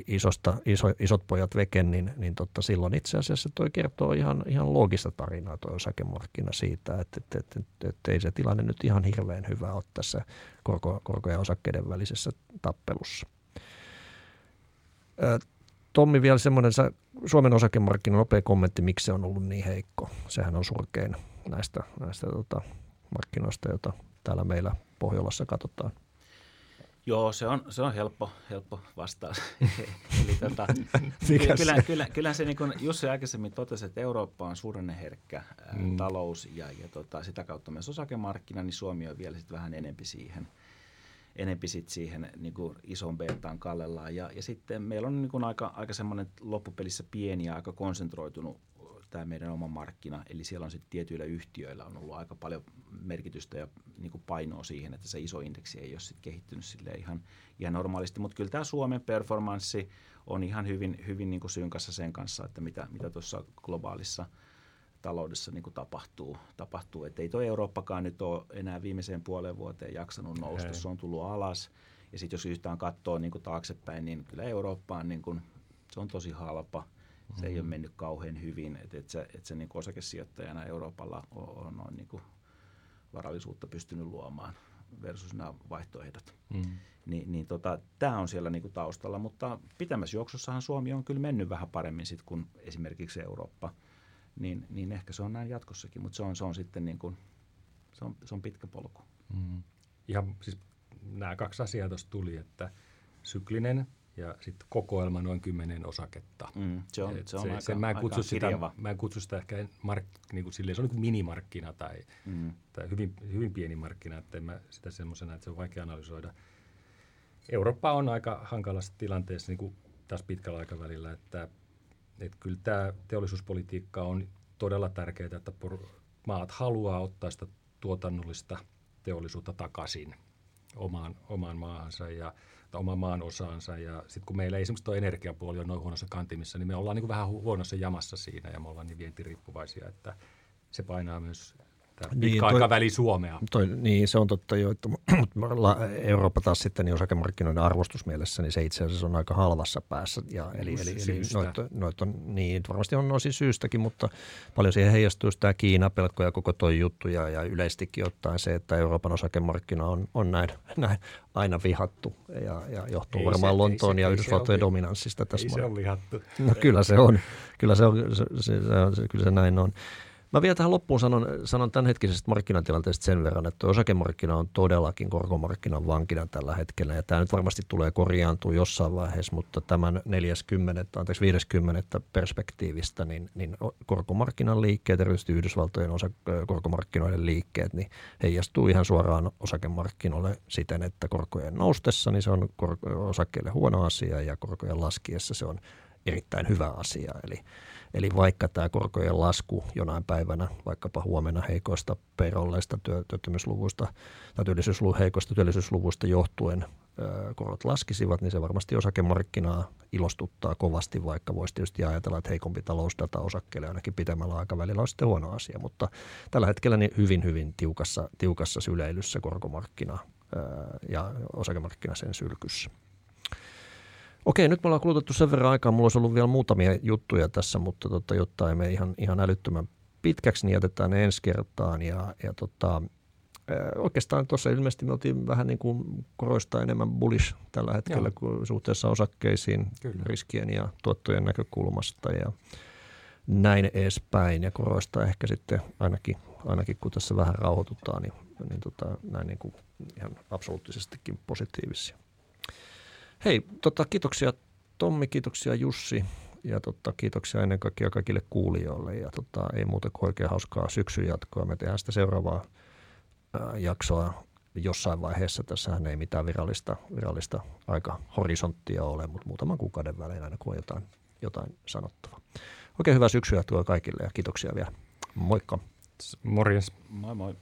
isosta, iso, isot pojat veken, niin, niin totta, silloin itse asiassa toi kertoo ihan, ihan loogista tarinaa tuo osakemarkkina siitä, että, että, että, että, että ei se tilanne nyt ihan hirveän hyvä ole tässä korko, korko- ja osakkeiden välisessä tappelussa. Tommi vielä semmoinen Suomen osakemarkkinan nopea kommentti, miksi se on ollut niin heikko. Sehän on surkein näistä, näistä tota, markkinoista, joita täällä meillä Pohjolassa katsotaan? Joo, se on, se on helppo, helppo vastaus. <laughs> Eli tota, <laughs> kyllä, kyllä, kyllä, kyllä se, niin kuin Jussi aikaisemmin totesi, että Eurooppa on suhdanneherkkä mm. talous ja, ja tota, sitä kautta myös osakemarkkina, niin Suomi on vielä sit vähän enempi siihen, enempi sit siihen niin kuin ison betaan kallellaan. Ja, ja sitten meillä on niin kuin aika, aika semmoinen loppupelissä pieni ja aika konsentroitunut tämä meidän oma markkina. Eli siellä on sitten tietyillä yhtiöillä on ollut aika paljon merkitystä ja niin kuin painoa siihen, että se iso indeksi ei ole sit kehittynyt sille ihan, ihan normaalisti. Mutta kyllä tämä Suomen performanssi on ihan hyvin, hyvin niin kuin synkassa sen kanssa, että mitä, mitä tuossa globaalissa taloudessa niin kuin tapahtuu. tapahtuu. Että ei tuo Eurooppakaan nyt ole enää viimeiseen puoleen vuoteen jaksanut nousta, Hei. se on tullut alas. Ja sitten jos yhtään katsoo niin kuin taaksepäin, niin kyllä Eurooppa on, niin kuin, se on tosi halpa – se mm-hmm. ei ole mennyt kauhean hyvin, että et se, et se niin osakesijoittajana Euroopalla on, on noin niin varallisuutta pystynyt luomaan versus nämä vaihtoehdot. Mm. Ni, niin tota, tämä on siellä niin taustalla, mutta pitämässä juoksussahan Suomi on kyllä mennyt vähän paremmin sit kuin esimerkiksi Eurooppa. Niin, niin ehkä se on näin jatkossakin, mutta se on, se on sitten niin kuin, se on, se on pitkä polku. Mm. Ihan siis nämä kaksi asiaa tuossa tuli, että syklinen ja sitten kokoelma noin kymmenen osaketta. Mm, se on, se on se, aika, se, mä, en kutsu sitä, mä en kutsu sitä ehkä mark, niin kuin silleen, se on niin kuin minimarkkina tai, mm. tai hyvin, hyvin pieni markkina, että en mä sitä semmoisena, että se on vaikea analysoida. Eurooppa on aika hankalassa tilanteessa niin kuin tässä pitkällä aikavälillä, että, että kyllä tämä teollisuuspolitiikka on todella tärkeää, että maat haluaa ottaa sitä tuotannollista teollisuutta takaisin omaan, omaan maahansa ja – oman maan osaansa. Ja sitten kun meillä esimerkiksi tuo energiapuoli on noin huonossa kantimissa, niin me ollaan niin kuin vähän huonossa jamassa siinä ja me ollaan niin vientiriippuvaisia, että se painaa myös niin, pitkä Suomea. Toi, niin, se on totta jo, että <clears throat> Eurooppa taas sitten niin osakemarkkinoiden arvostusmielessä, niin se itse asiassa on aika halvassa päässä. Ja, eli, eli, eli noit, noit on, niin, varmasti on osin syystäkin, mutta paljon siihen heijastuu tämä Kiina, pelkko ja koko tuo juttu ja, ja yleistikin ottaen se, että Euroopan osakemarkkina on, on näin, <laughs> näin aina vihattu ja, ja johtuu ei varmaan se, Lontoon se, ja Yhdysvaltojen dominanssista tässä. Ei se on vihattu. No kyllä se on, kyllä se, on, se, se, se, kyllä se näin on. Mä vielä tähän loppuun sanon, sanon tämänhetkisestä markkinatilanteesta sen verran, että osakemarkkina on todellakin korkomarkkinan vankina tällä hetkellä. Ja tämä nyt varmasti tulee korjaantua jossain vaiheessa, mutta tämän 40, anteeksi 50 perspektiivistä, niin, niin korkomarkkinan liikkeet, erityisesti Yhdysvaltojen osa, korkomarkkinoiden liikkeet, niin heijastuu ihan suoraan osakemarkkinoille siten, että korkojen noustessa niin se on osakkeille huono asia ja korkojen laskiessa se on erittäin hyvä asia. Eli Eli vaikka tämä korkojen lasku jonain päivänä, vaikkapa huomenna heikoista peirolleista työttömyysluvuista tai työllisyysluvun heikoista työllisyysluvuista johtuen korot laskisivat, niin se varmasti osakemarkkinaa ilostuttaa kovasti, vaikka voisi tietysti ajatella, että heikompi talousdata osakkeelle ainakin pitemmällä aikavälillä on sitten huono asia. Mutta tällä hetkellä niin hyvin, hyvin tiukassa, tiukassa syleilyssä korkomarkkina ja osakemarkkina sen sylkyssä. Okei, nyt me ollaan kulutettu sen verran aikaa. Mulla olisi ollut vielä muutamia juttuja tässä, mutta tota, jotta ei mene ihan, ihan älyttömän pitkäksi, niin jätetään ne ensi kertaan. Ja, ja tota, oikeastaan tuossa ilmeisesti me oltiin vähän niin kuin korostaa enemmän bullish tällä hetkellä kuin suhteessa osakkeisiin Kyllä. riskien ja tuottojen näkökulmasta ja näin edespäin. Ja korostaa ehkä sitten ainakin, ainakin kun tässä vähän rauhoitutaan, niin, niin tota, näin niin kuin ihan absoluuttisestikin positiivisia. Hei, tota, kiitoksia Tommi, kiitoksia Jussi ja tota, kiitoksia ennen kaikkea kaikille kuulijoille. Ja tota, ei muuta kuin oikein hauskaa syksyn jatkoa. Me tehdään sitä seuraavaa ää, jaksoa jossain vaiheessa. Tässähän ei mitään virallista, virallista aika horisonttia ole, mutta muutaman kuukauden välein aina kun on jotain, jotain sanottavaa. Oikein hyvää syksyä tuo kaikille ja kiitoksia vielä. Moikka. Morjens. Moi moi.